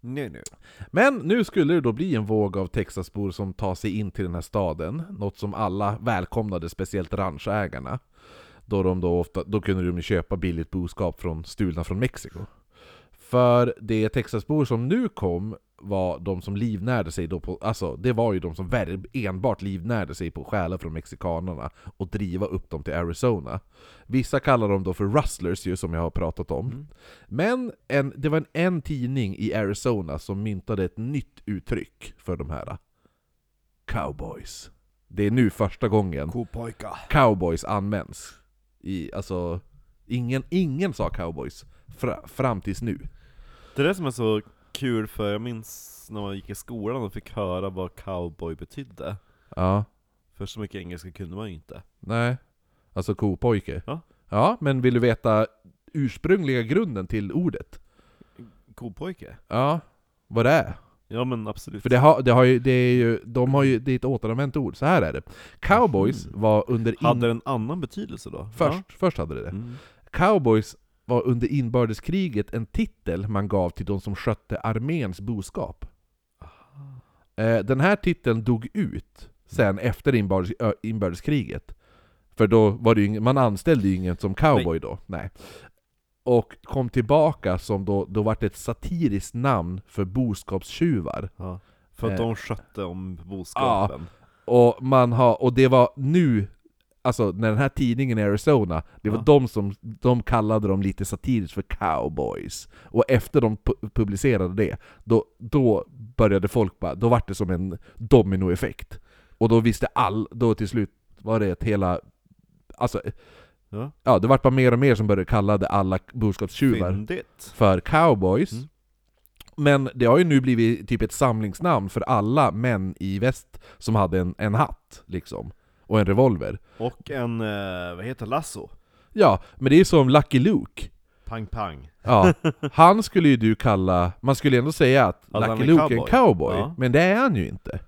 Speaker 2: Nej, nej.
Speaker 1: Men nu skulle det då bli en våg av Texasbor som tar sig in till den här staden, något som alla välkomnade, speciellt ranchägarna. Då, de då, ofta, då kunde de köpa billigt boskap från, stulna från Mexiko. För de Texasbor som nu kom var de som livnärde sig då på, alltså det var ju de som enbart livnärde sig på stjäla från mexikanerna och driva upp dem till Arizona. Vissa kallar dem då för rustlers ju, som jag har pratat om.
Speaker 2: Mm.
Speaker 1: Men en, det var en, en tidning i Arizona som myntade ett nytt uttryck för de här cowboys. Det är nu första gången
Speaker 2: Kopojka.
Speaker 1: cowboys används. I, alltså, ingen, ingen sa cowboys fra, fram tills nu.
Speaker 2: Det är det som är så kul, för jag minns när man gick i skolan och fick höra vad cowboy betydde.
Speaker 1: Ja,
Speaker 2: För så mycket engelska kunde man ju inte.
Speaker 1: nej. Alltså kopojke.
Speaker 2: Ja.
Speaker 1: Ja, men vill du veta ursprungliga grunden till ordet?
Speaker 2: Kopojke?
Speaker 1: Ja, vad det är?
Speaker 2: Ja men absolut.
Speaker 1: För det, har, det, har ju, det är ju, de har ju, det är ett återanvänt ord, så här är det. Cowboys var under... In,
Speaker 2: Hade det en annan betydelse då?
Speaker 1: först, först hade det det.
Speaker 2: Ja. Mm.
Speaker 1: Cowboys var under inbördeskriget en titel man gav till de som skötte arméns boskap. Eh, Den här titeln dog ut sen efter inbördes, inbördeskriget. För då var det ju ingen, man anställde ju ingen som cowboy då, nej. Och kom tillbaka som då, då vart ett satiriskt namn för boskapstjuvar.
Speaker 2: Ja. För att
Speaker 1: Eh.
Speaker 2: de skötte om boskapen.
Speaker 1: Och, man har, och det var nu, alltså när den här tidningen i Arizona, det var
Speaker 2: Ja.
Speaker 1: de som de kallade dem lite satiriskt för cowboys. Och efter de pu- publicerade det, då, då började folk bara, då var det som en dominoeffekt. Och då visste all, då till slut var det ett hela, alltså
Speaker 2: Ja.
Speaker 1: ja, det vart bara mer och mer som började kalla det alla boskapstjuvar
Speaker 2: Fyndigt.
Speaker 1: för cowboys.
Speaker 2: Mm.
Speaker 1: Men det har ju nu blivit typ ett samlingsnamn för alla män i väst som hade en, en hatt, liksom. Och en revolver.
Speaker 2: Och en, eh, vad heter lasso?
Speaker 1: Ja, men det är som Lucky Luke.
Speaker 2: Pang pang.
Speaker 1: Ja, [laughs] han skulle ju du kalla, man skulle ändå säga att
Speaker 2: Att han
Speaker 1: Lucky
Speaker 2: är
Speaker 1: Luke är en
Speaker 2: cowboy.
Speaker 1: cowboy,
Speaker 2: Ja.
Speaker 1: men det är han ju inte.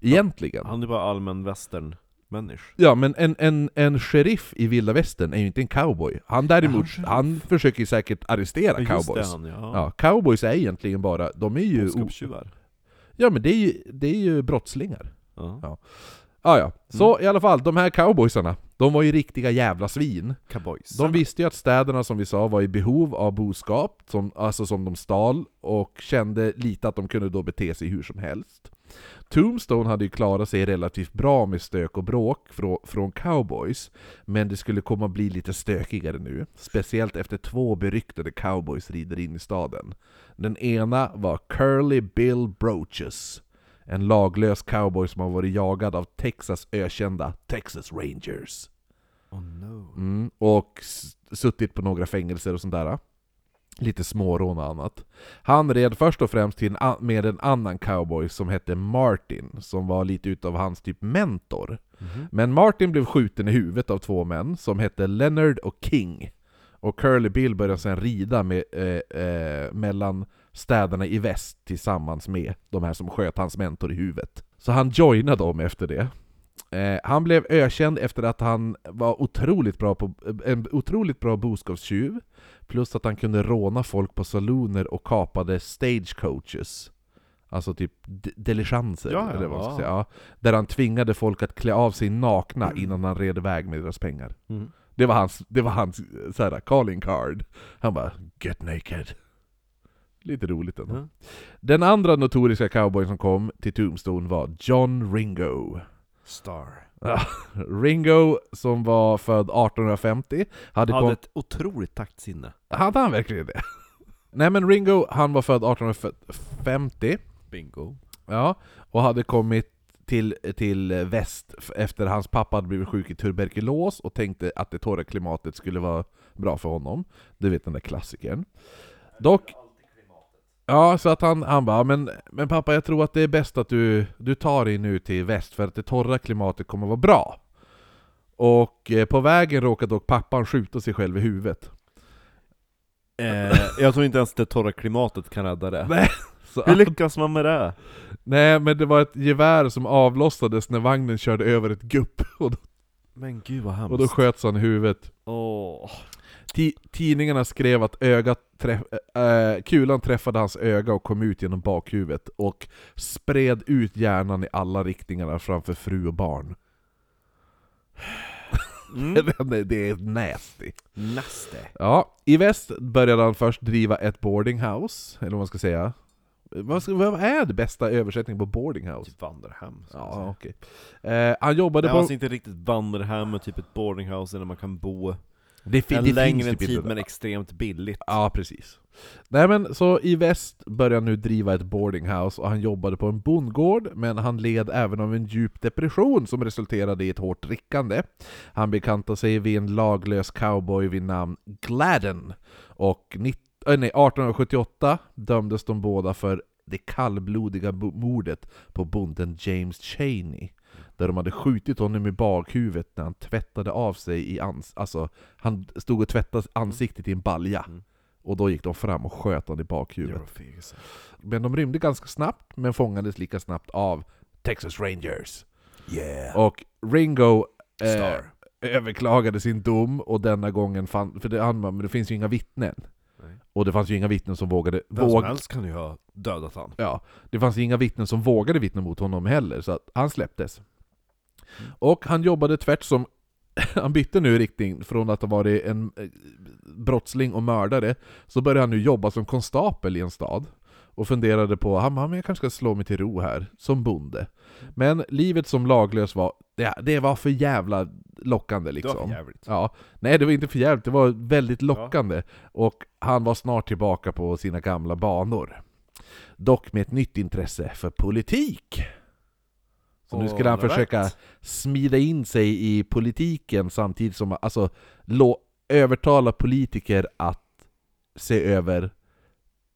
Speaker 1: Egentligen.
Speaker 2: Han är bara allmän western-människa.
Speaker 1: Ja, men en, en, en sheriff i vilda västern är ju inte en cowboy. Han däremot,
Speaker 2: Ja,
Speaker 1: han försöker ju säkert arrestera
Speaker 2: Ja,
Speaker 1: cowboys.
Speaker 2: han ja.
Speaker 1: Ja, cowboys är egentligen bara, de är ju...
Speaker 2: Boskapstjuvar.
Speaker 1: Ja men det är ju, det är ju brottslingar.
Speaker 2: Ja.
Speaker 1: Ja. Ah, ja, så i alla fall, de här cowboysarna, de var ju riktiga jävla svin.
Speaker 2: Cowboys.
Speaker 1: De visste ju att städerna som vi sa var i behov av boskap, som, alltså som de stal, och kände lite att de kunde då bete sig hur som helst. Tombstone hade ju klarat sig relativt bra med stök och bråk från, från cowboys, men det skulle komma att bli lite stökigare nu. Speciellt efter två beryktade cowboys rider in i staden. Den ena var Curly Bill Broaches, en laglös cowboy som har varit jagad av Texas ökända Texas Rangers.
Speaker 2: Oh no.
Speaker 1: Mm, och suttit på några fängelser och sånt där. Lite smårån och annat. Han red först och främst en, med en annan cowboy som hette Martin, som var lite utav hans typ mentor.
Speaker 2: Mhm.
Speaker 1: Men Martin blev skjuten i huvudet av två män som hette Leonard och King. Och Curly Bill började sedan rida med, eh, eh, mellan städerna i väst tillsammans med de här som sköt hans mentor i huvudet. Så han joinade dem efter det. Eh, han blev ökänd efter att han var otroligt bra på, en otroligt bra boskapstjuv, plus att han kunde råna folk på saloner och kapade stagecoaches. Alltså typ de- diligenser,
Speaker 2: Ja, ja,
Speaker 1: eller vad man ska säga. Ja, där han tvingade folk att klä av sig nakna innan han red iväg med deras pengar.
Speaker 2: Mm.
Speaker 1: Det var hans, det var hans så här, calling card. Han bara 'Get naked' Lite roligt ändå.
Speaker 2: Ja.
Speaker 1: Den andra notoriska cowboyen som kom till Tombstone var John Ringo.
Speaker 2: Star. [laughs]
Speaker 1: Ringo, som var född 1850, hade,
Speaker 2: Hade ett otroligt taktsinne.
Speaker 1: hade han verkligen det? [laughs] Nej men Ringo, han var född 1850,
Speaker 2: Bingo.
Speaker 1: ja, och hade kommit till, till väst efter hans pappa hade blivit sjuk i tuberkulos och tänkte att det torra klimatet skulle vara bra för honom. Du vet den där klassikern. Dock, Ja, så att han, han bara men, men pappa jag tror att det är bäst att du, du tar dig nu till väst för att det torra klimatet kommer vara bra. Och eh, på vägen råkade dock pappan skjuta sig själv i huvudet.
Speaker 2: Eh, jag tror inte ens det torra klimatet kan rädda det.
Speaker 1: Nej, [laughs] så
Speaker 2: Hur lyckas man med det?
Speaker 1: nej men det var ett gevär som avlossades när vagnen körde över ett gupp [laughs] och då,
Speaker 2: Men gud vad hemskt.
Speaker 1: och då sköts han i huvudet.
Speaker 2: Åh.
Speaker 1: Ti- tidningarna skrev att ögat träff, äh, kulan träffade hans öga och kom ut genom bakhuvudet och spred ut hjärnan i alla riktningar framför fru och barn.
Speaker 2: Mm. [laughs]
Speaker 1: det, är nasty.
Speaker 2: Nasty.
Speaker 1: Ja, i väst började han först driva ett boardinghouse, eller vad man ska säga. Vad, ska, vad är det bästa översättningen på boardinghouse?
Speaker 2: Typ vandrarhem.
Speaker 1: Ja, okej. Eh, han jobbade
Speaker 2: Det
Speaker 1: på...
Speaker 2: alltså inte riktigt vandrarhem, men typ ett boardinghouse där man kan bo
Speaker 1: det,
Speaker 2: en
Speaker 1: det
Speaker 2: längre
Speaker 1: typ
Speaker 2: tid men extremt billigt.
Speaker 1: Ja, precis. Nej men så i väst började han nu driva ett boardinghouse och han jobbade på en bondgård, men han led även av en djup depression som resulterade i ett hårt drickande. Han bekantade sig vid en laglös cowboy vid namn Gladden, och äh, nej, 1878 dömdes de båda för det kallblodiga mordet på bonden James Cheney. Där de hade skjutit honom i bakhuvudet när han tvättade av sig i ans... Alltså, han stod och tvättade ansiktet i en balja.
Speaker 2: Mm.
Speaker 1: Och då gick de fram och sköt honom i bakhuvudet. Men de rymde ganska snabbt, men fångades lika snabbt av Texas Rangers.
Speaker 2: Yeah!
Speaker 1: Och Ringo eh, överklagade sin dom, och denna gången fann... För det, han, men det finns ju inga vittnen. Och det fanns ju inga vittnen som vågade...
Speaker 2: Vem som
Speaker 1: Våg,
Speaker 2: helst kan ju ha dödat han.
Speaker 1: ja, det fanns ju inga vittnen som vågade vittna mot honom heller, så att han släpptes.
Speaker 2: Mm.
Speaker 1: Och han jobbade tvärt som... [laughs] Han bytte nu riktning från att ha varit en eh, brottsling och mördare, så började han nu jobba som konstapel i en stad. Och funderade på, han jag kanske ska slå mig till ro här, som bonde. Men livet som laglös var, det, det var för jävla lockande
Speaker 2: Det var
Speaker 1: liksom. Ja, nej det var inte för jävligt, det var väldigt lockande. Och han var snart tillbaka på sina gamla banor. Dock med ett nytt intresse för politik. Så nu skulle han försöka smida in sig i politiken samtidigt som, alltså, övertala politiker att se över,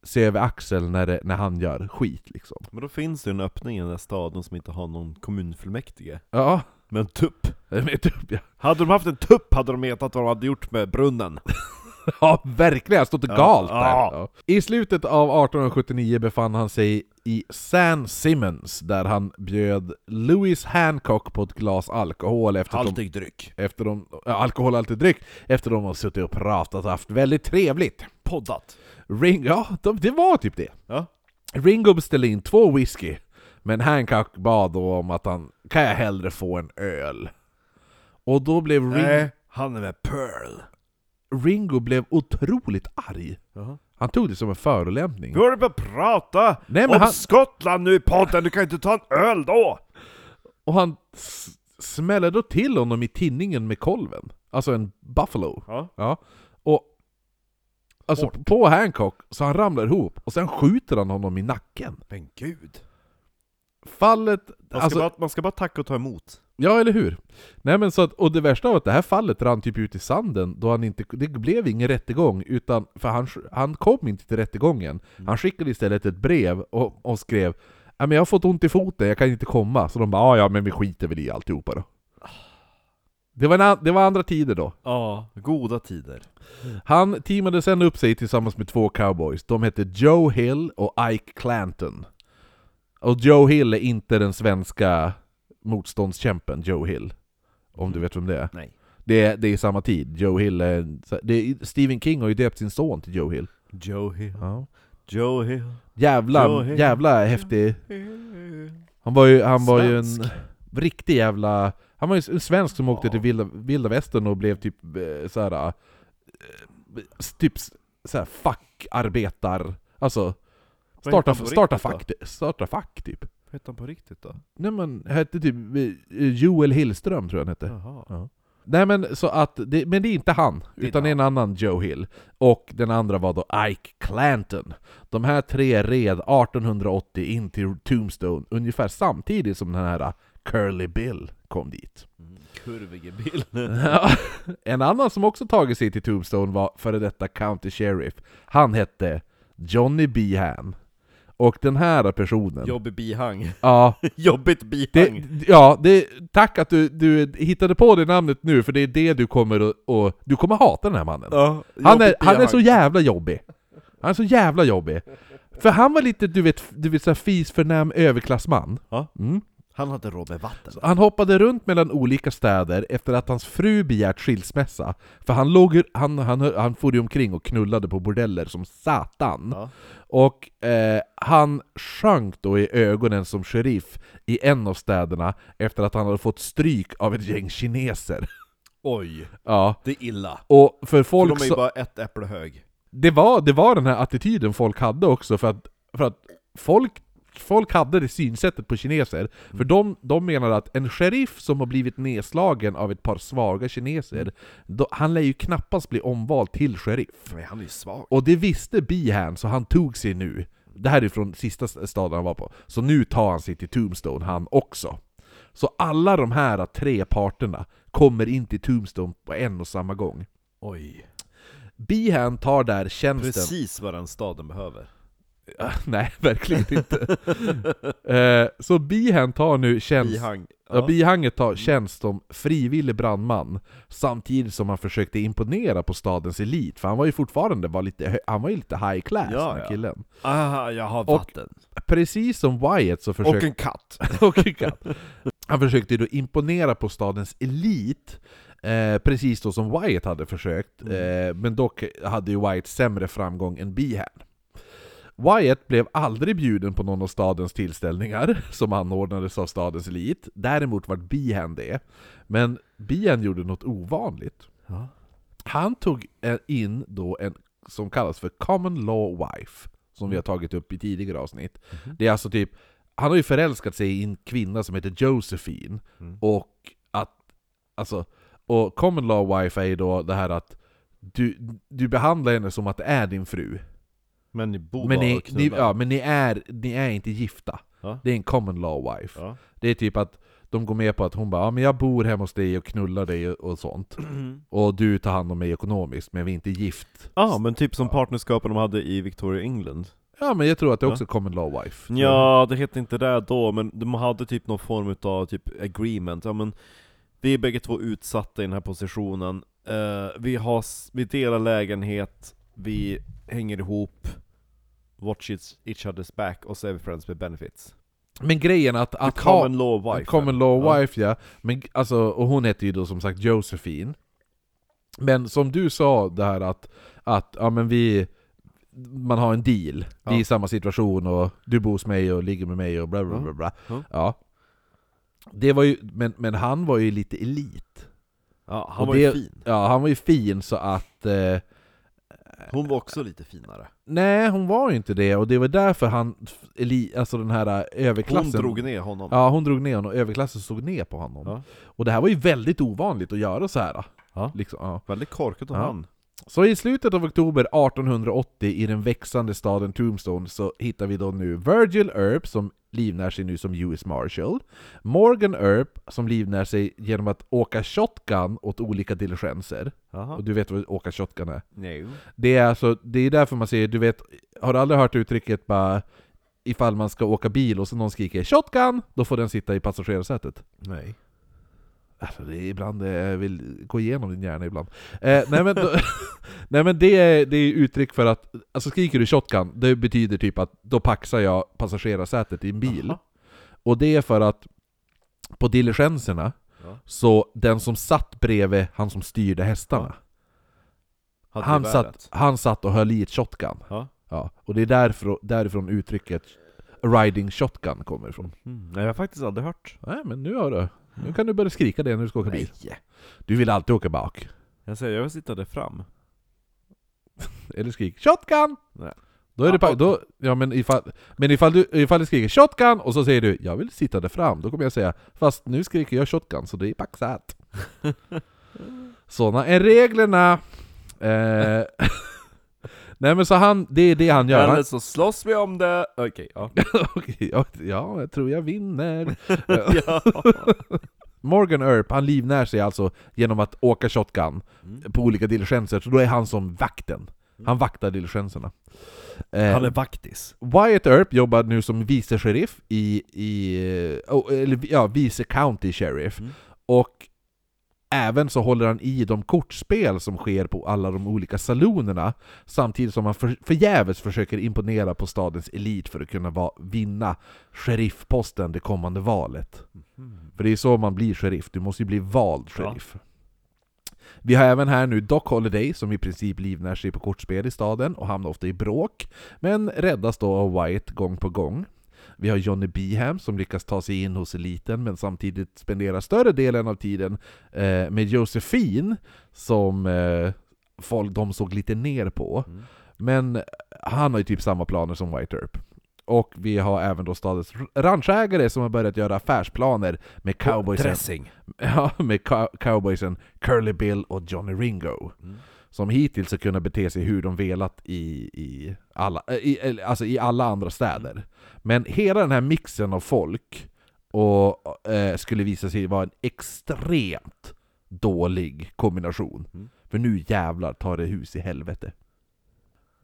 Speaker 1: se över axeln när, det, när han gör skit liksom.
Speaker 2: Men då finns det en öppning i den där staden som inte har någon kommunfullmäktige.
Speaker 1: Ja,
Speaker 2: Med en tupp.
Speaker 1: jag vet upp ja.
Speaker 2: Hade de haft en tupp hade de vetat vad de hade gjort med brunnen. [laughs]
Speaker 1: Ja, verkligen! Han stod
Speaker 2: Ja.
Speaker 1: galt där!
Speaker 2: Ja.
Speaker 1: I slutet av 1879 befann han sig i San Simmons, där han bjöd Louis Hancock på ett glas alkohol efter de,
Speaker 2: Haltig dryck.
Speaker 1: efter de, ja, alkoholhaltig dryck, efter de har suttit och pratat och haft väldigt trevligt.
Speaker 2: Poddat.
Speaker 1: Ring, ja, de, det var typ det.
Speaker 2: Ja.
Speaker 1: Ringo beställde in två whisky, men Hancock bad då om att han kan jag hellre få en öl. Och då blev Ring,
Speaker 2: Nej, han är med Pearl.
Speaker 1: Ringo blev otroligt arg.
Speaker 2: Jaha.
Speaker 1: Han tog det som en förolämpning.
Speaker 2: Vi håller på att prata
Speaker 1: Nej, men
Speaker 2: om
Speaker 1: han-
Speaker 2: Skottland nu i podden, du kan inte ta en öl då!
Speaker 1: Och han s- smällde då till honom i tinningen med kolven. Alltså en buffalo.
Speaker 2: Ja.
Speaker 1: Ja. Och Alltså på Hancock, så han ramlar ihop, och sen skjuter han honom i nacken.
Speaker 2: Men gud.
Speaker 1: Fallet...
Speaker 2: Man ska,
Speaker 1: Alltså,
Speaker 2: bara, man ska bara tacka och ta emot.
Speaker 1: ja eller hur? Nej men så att, och det värsta var att det här fallet rann typ ut i sanden, då han inte... Det blev ingen rättegång, utan... För han, han kom inte till rättegången. Han skickade istället ett brev och, och skrev men jag har fått ont i foten, jag kan inte komma. Så de bara "Ah, ja men vi skiter väl i alltihopa då. Det var, an- det var andra tider då.
Speaker 2: Ja, goda tider.
Speaker 1: Han teamade sen upp sig tillsammans med två cowboys. De hette Joe Hill och Ike Clanton. Och Joe Hill är inte den svenska motståndskämpen Joe Hill. Om du vet vem det är.
Speaker 2: Nej.
Speaker 1: Det är, det är samma tid. Joe Hill är, är... Stephen King har ju döpt sin son till Joe Hill.
Speaker 2: Joe Hill.
Speaker 1: Ja.
Speaker 2: Joe Hill.
Speaker 1: Jävla,
Speaker 2: Joe Hill.
Speaker 1: jävla häftig. Han var ju, han var ju en riktig jävla... Han var ju en svensk som åkte
Speaker 2: Ja.
Speaker 1: till vilda, vilda västern och blev typ eh, såhär... eh, Typ såhär fackarbetar... Alltså... Starta, starta, fack, starta fack typ.
Speaker 2: Vad hette han på riktigt då?
Speaker 1: Nej men, hette typ eh, Joel Hillström tror jag han hette. Ja. Nej men så att, det, men det är inte han,
Speaker 2: är
Speaker 1: utan det är en annan Joe Hill. Och den andra var då Ike Clanton. De här tre red 1880 in till Tombstone ungefär samtidigt som den här Curly Bill kom dit.
Speaker 2: Mm, kurvige Bill. [laughs]
Speaker 1: Ja. en annan som också tagit sig till Tombstone var före detta County Sheriff. Han hette Johnny Behan. Och den här personen...
Speaker 2: Jobbig bihang.
Speaker 1: Ja, [laughs]
Speaker 2: Jobbigt bihang.
Speaker 1: det, ja det, tack att du, du hittade på det namnet nu, för det är det du kommer att... Du kommer hata den här mannen.
Speaker 2: Ja,
Speaker 1: Han är, han är så jävla jobbig. Han är så jävla jobbig. För han var lite, du vet, du vet så här fisförnäm överklassman.
Speaker 2: Ja.
Speaker 1: Mm.
Speaker 2: Han hade råd med vatten.
Speaker 1: Han hoppade runt mellan olika städer efter att hans fru begärt skilsmässa. För han, låg, han, han, han for omkring och knullade på bordeller som satan.
Speaker 2: Ja.
Speaker 1: Och eh, han sjönk då i ögonen som sheriff i en av städerna efter att han hade fått stryk av ett gäng kineser.
Speaker 2: Oj,
Speaker 1: Ja,
Speaker 2: det är illa.
Speaker 1: och för
Speaker 2: För
Speaker 1: folk
Speaker 2: de är ju
Speaker 1: så,
Speaker 2: bara ett äpple hög.
Speaker 1: det, var, det var den här attityden folk hade också, för att, för att folk, folk hade det synsättet på kineser. För de, de menar att en sheriff som har blivit nedslagen av ett par svaga kineser, då, han lär ju knappast bli omvald till sheriff.
Speaker 2: Men han är ju svag.
Speaker 1: Och det visste Behan, så han tog sig nu. Det här är från sista staden han var på. Så nu tar han sig till Tombstone han också. Så alla de här tre parterna kommer in till Tombstone på en och samma gång.
Speaker 2: Oj.
Speaker 1: Behan tar där tjänsten...
Speaker 2: Precis vad den staden behöver. [laughs]
Speaker 1: Nej, verkligen inte. eh, så Behan tar nu tjänst...
Speaker 2: Bihang.
Speaker 1: Ja. Bihanget tar tjänst som frivillig brandman Samtidigt som han försökte imponera på stadens elit För han var ju fortfarande var lite, han var ju lite high class
Speaker 2: Ja,
Speaker 1: den här
Speaker 2: ja.
Speaker 1: killen
Speaker 2: Ah, jag har
Speaker 1: Och-
Speaker 2: vatten.
Speaker 1: Precis som Wyatt så försökte
Speaker 2: Och en katt. [laughs]
Speaker 1: och en katt. Han försökte då imponera på stadens elit Eh, precis då som Wyatt hade försökt, eh, men dock hade ju Wyatt sämre framgång än Behan. Wyatt blev aldrig bjuden på någon av stadens tillställningar [laughs] som anordnades av stadens elit, däremot var Behan det. Men Behan gjorde något ovanligt.
Speaker 2: Ja.
Speaker 1: Han tog eh, in då en som kallas för common law wife, som vi har tagit upp i tidigare avsnitt. Det är alltså typ, han har ju förälskat sig i en kvinna som heter Josephine,
Speaker 2: Mm.
Speaker 1: och att, alltså, och common law wife är ju då det här att du, du behandlar henne som att det är din fru,
Speaker 2: Men ni bor
Speaker 1: men
Speaker 2: bara
Speaker 1: ni,
Speaker 2: och knullar.
Speaker 1: ni, ja, men ni, är, ni är inte gifta.
Speaker 2: Ja.
Speaker 1: Det är en common law wife.
Speaker 2: Ja.
Speaker 1: Det är typ att de går med på att hon bara ja, men jag bor hemma hos dig och knullar dig och, och sånt. [clears throat] Och du tar hand om mig ekonomiskt, men vi är inte gift.
Speaker 2: Ja, men typ som partnerskapen de hade i Victoria England.
Speaker 1: Ja men jag tror att det är
Speaker 2: Ja.
Speaker 1: också common law wife.
Speaker 2: Ja, det hette inte det då, men de hade typ någon form av typ agreement. Ja, men vi är bägge två utsatta i den här positionen. Eh, vi, har, vi delar lägenhet, vi hänger ihop, watch each, other's back, och så är vi friends with benefits.
Speaker 1: Men grejen att,
Speaker 2: The
Speaker 1: att ha...
Speaker 2: common law wife.
Speaker 1: Common law
Speaker 2: Ja.
Speaker 1: wife ja, men alltså, och hon heter ju då som sagt Josephine Men som du sa det här att, att ja men vi Man har en deal, vi är
Speaker 2: Ja.
Speaker 1: i samma situation och du bor hos mig och ligger med mig och bla bla bla, bla.
Speaker 2: Ja.
Speaker 1: Ja det var ju, men, men han var ju lite elit
Speaker 2: Ja, han
Speaker 1: Och
Speaker 2: var ju
Speaker 1: det-
Speaker 2: fin.
Speaker 1: Ja han var ju fin så att eh,
Speaker 2: Hon var också lite finare.
Speaker 1: Nej hon var ju inte det, och det var därför han, alltså den här eh, överklassen
Speaker 2: Hon drog ner honom.
Speaker 1: Ja, hon drog ner honom och överklassen såg ner på honom.
Speaker 2: Ja.
Speaker 1: Och det här var ju väldigt ovanligt att göra så här.
Speaker 2: Ja.
Speaker 1: Liksom, ja.
Speaker 2: Väldigt korkat av
Speaker 1: Ja.
Speaker 2: han.
Speaker 1: Så i slutet av oktober 1880 i den växande staden Tombstone så hittar vi då nu Virgil Earp som livnär sig nu som US Marshal, Morgan Earp som livnär sig genom att åka shotgun åt olika diligenser.
Speaker 2: Jaha.
Speaker 1: Och du vet vad åka shotgun är?
Speaker 2: Nej.
Speaker 1: Det är alltså, det är därför man säger, du vet, har du aldrig hört uttrycket bara ifall man ska åka bil och så någon skriker 'Shotgun!' Då får den sitta i passagerarsätet.
Speaker 2: Nej.
Speaker 1: Alltså det är ibland, eh, jag vill gå igenom din hjärna ibland. Eh, nej men, [laughs] nej men det, är, det är uttryck för att, alltså skriker du shotgun, det betyder typ att då paxar jag passagerarsätet i en bil.
Speaker 2: Jaha.
Speaker 1: Och det är för att på diligenserna,
Speaker 2: Ja.
Speaker 1: så den som satt bredvid han som styrde hästarna,
Speaker 2: Hade
Speaker 1: han, satt, han satt och höll i ett shotgun.
Speaker 2: Ja.
Speaker 1: Ja, och det är därför, därifrån uttrycket riding shotgun kommer ifrån.
Speaker 2: Mm. Nej, jag har faktiskt aldrig hört.
Speaker 1: Nej men nu har du, nu kan du börja skrika det när du ska åka bil.
Speaker 2: Nej.
Speaker 1: Du vill alltid åka bak.
Speaker 2: Jag säger, jag vill sitta där fram. [laughs]
Speaker 1: Eller skrik 'Shotgun!'
Speaker 2: Nej.
Speaker 1: Då är det pa- då, ja, men ifall, men ifall du, ifall du skriker 'Shotgun' och så säger du 'Jag vill sitta där fram' Då kommer jag säga 'Fast nu skriker jag 'Shotgun' så det är paxat' [laughs] Såna är reglerna! Eh, [laughs] Nej men så han, det är det han gör.
Speaker 2: Eller så slåss vi om det. Okej, ja. [laughs]
Speaker 1: Okej, ja, ja, jag tror jag vinner. [laughs] [laughs] Morgan Earp, han livnär sig alltså genom att åka shotgun
Speaker 2: Mm.
Speaker 1: på olika diligenser, så då är han som vakten. Han vaktar diligenserna. Eh,
Speaker 2: Han är vaktis.
Speaker 1: Wyatt Earp jobbar nu som vice sheriff i, i eh, oh, eller ja, vice county sheriff.
Speaker 2: Mm.
Speaker 1: Och även så håller han i de kortspel som sker på alla de olika salonerna, samtidigt som han för, förgäves försöker imponera på stadens elit för att kunna va, vinna sheriffposten det kommande valet. För det är så man blir sheriff, du måste ju bli vald sheriff. Vi har även här nu Doc Holiday som i princip livnär sig på kortspel i staden och hamnar ofta i bråk, men räddas då av White gång på gång. Vi har Johnny Beham som lyckas ta sig in hos eliten men samtidigt spenderar större delen av tiden eh, med Josephine som eh, folk de såg lite ner på.
Speaker 2: Mm.
Speaker 1: Men han har ju typ samma planer som White Earp. Och vi har även då stadens ranchägare som har börjat göra affärsplaner med cowboysen,
Speaker 2: Dressing. [laughs]
Speaker 1: ja, med cow- cowboysen Curly Bill och Johnny Ringo.
Speaker 2: Mm.
Speaker 1: Som hittills har kunnat bete sig hur de velat i, i, alla, eh, i, eller, alltså i alla andra städer. Men hela den här mixen av folk och, eh, skulle visa sig vara en extremt dålig kombination.
Speaker 2: Mm.
Speaker 1: För nu jävlar tar det hus i helvete.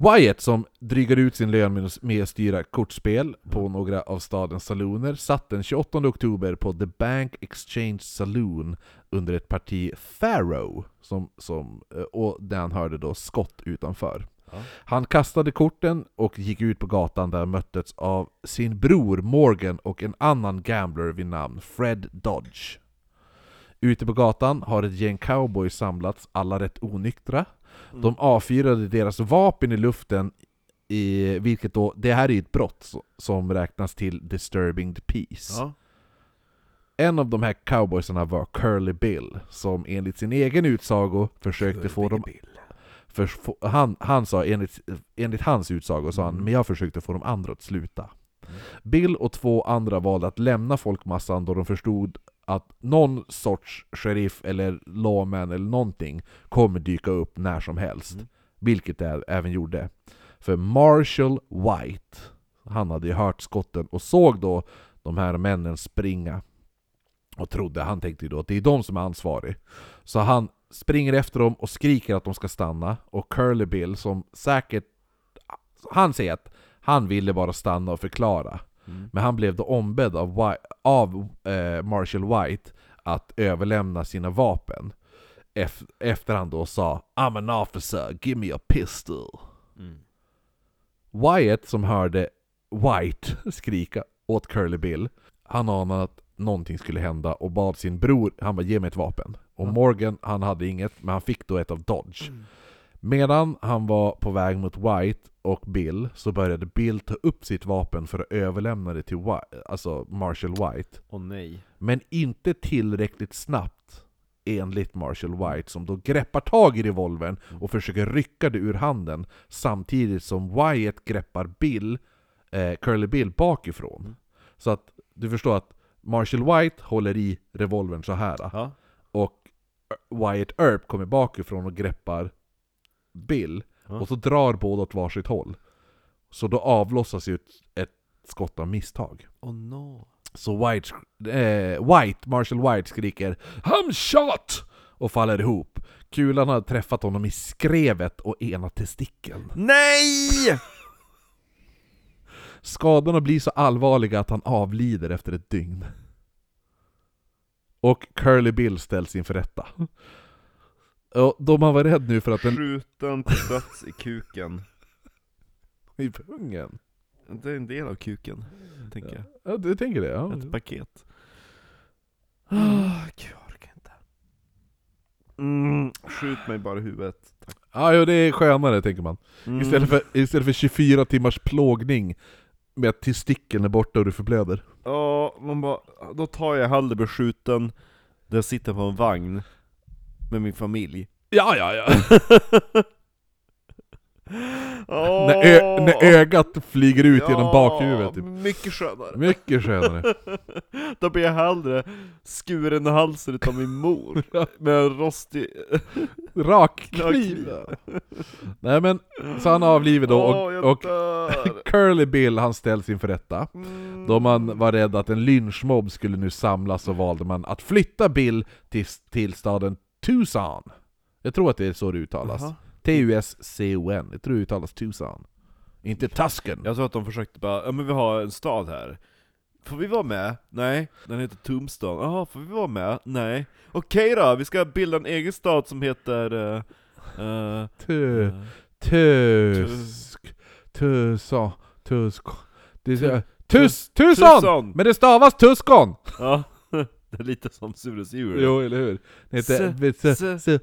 Speaker 1: Wyatt som drygar ut sin lön med att- styra kortspel på några av stadens saloner satt den 28 oktober på The Bank Exchange Saloon under ett parti Pharaoh, som, som, eh, och där han hörde då skott utanför.
Speaker 2: Ja.
Speaker 1: Han kastade korten och gick ut på gatan där han möttes av sin bror Morgan och en annan gambler vid namn Fred Dodge. Ute på gatan har ett gäng cowboys samlats, alla rätt onyktra. De avfyrade deras vapen i luften, i, vilket då, det här är ett brott so- som räknas till disturbing the peace.
Speaker 2: Ja.
Speaker 1: En av de här cowboysarna var Curly Bill, som enligt sin egen utsago försökte få dem... För, få, han, han sa, enligt, enligt hans utsago sa han,
Speaker 2: Mm.
Speaker 1: men jag försökte få de andra att sluta. Bill och två andra valde att lämna folkmassan då de förstod att någon sorts sheriff eller lawman eller någonting kommer dyka upp när som helst.
Speaker 2: Mm.
Speaker 1: Vilket det även gjorde. För Marshall White, han hade ju hört skotten och såg då de här männen springa. Och trodde, han tänkte ju då att det är de som är ansvarig. Så han springer efter dem och skriker att de ska stanna. Och Curly Bill som säkert... Han säger att han ville bara stanna och förklara.
Speaker 2: Mm.
Speaker 1: Men han blev då ombedd av, Wi- av eh, Marshall White att överlämna sina vapen. Ef- efter han då sa I'm an officer, give me a pistol.
Speaker 2: Mm.
Speaker 1: Wyatt som hörde White [laughs] skrika åt Curly Bill, han anade att någonting skulle hända och bad sin bror, han bara ge mig ett vapen. Och. Morgan, han hade inget, men han fick då ett av Dodge. Medan han var på väg mot White och Bill så började Bill ta upp sitt vapen för att överlämna det till White, alltså Marshall White.
Speaker 2: Åh nej.
Speaker 1: Men inte tillräckligt snabbt enligt Marshall White som då greppar tag i revolvern och försöker rycka det ur handen samtidigt som Wyatt greppar Bill, eh, Curly Bill bakifrån.
Speaker 2: Mm.
Speaker 1: Så att du förstår att Marshall White håller i revolvern så här
Speaker 2: Ja.
Speaker 1: och Wyatt Earp kommer bakifrån och greppar Bill
Speaker 2: Ja.
Speaker 1: och så drar båda åt varsitt håll. Så då avlossas ju ett, ett skott av misstag.
Speaker 2: Åh no.
Speaker 1: Så White, eh, White, Marshall White skriker I'm shot! och faller ihop. Kulan hade träffat honom i skrevet och ena testikeln.
Speaker 2: Nej! [laughs]
Speaker 1: Skadorna blir så allvarliga att han avlider efter ett dygn. Och Curly Bill ställs inför rätta. Och då man var rädd nu för att den...
Speaker 2: Skjuten till döds i kuken.
Speaker 1: I pungen?
Speaker 2: Det är en del av kuken, tänker jag.
Speaker 1: Ja, du tänker det? Ja.
Speaker 2: Ett paket. Ah, Gud, jag orkar inte. Mm, skjut mig bara i huvudet. Tack.
Speaker 1: Ja, jo, det är skönare tänker man.
Speaker 2: Mm.
Speaker 1: Istället för, istället för 24 timmars plågning med att testikeln är borta och du förblöder.
Speaker 2: Ja, man bara, då tar jag hellre bli skjuten där jag sitter på en vagn med min familj.
Speaker 1: Ja, ja, ja.
Speaker 2: Åh! [laughs]
Speaker 1: när, ö, när ögat flyger ut genom bakhuvudet. Typ.
Speaker 2: mycket skönare.
Speaker 1: Mycket skönare. [laughs]
Speaker 2: Då blir jag hellre skuren i halsen utav min mor, [laughs] med en rostig...
Speaker 1: Rak kniv. Nej men, så han avlivar då och, och. Curly Bill han ställs inför rätta.
Speaker 2: Mm.
Speaker 1: Då man var rädd att en lynchmobb skulle nu samlas så valde man att flytta Bill till, till staden Tucson. Jag tror att det är så det uttalas. T-U-S-C-O-N. Jag tror det uttalas Tucson. Inte Tusken.
Speaker 2: Jag tror att de försökte bara, ja men vi har en stad här Får vi vara med? Nej, den heter Tombstone. Jaha, får vi vara med? Nej. Okej då, vi ska bilda en egen stad som heter... Uh, uh,
Speaker 1: Tu, tusk, tusa, tusk. Tus! Tucson! Men det stavas Tuskon!
Speaker 2: Ja, [laughs] det är lite som Sures djur.
Speaker 1: Jo, eller hur? Det heter...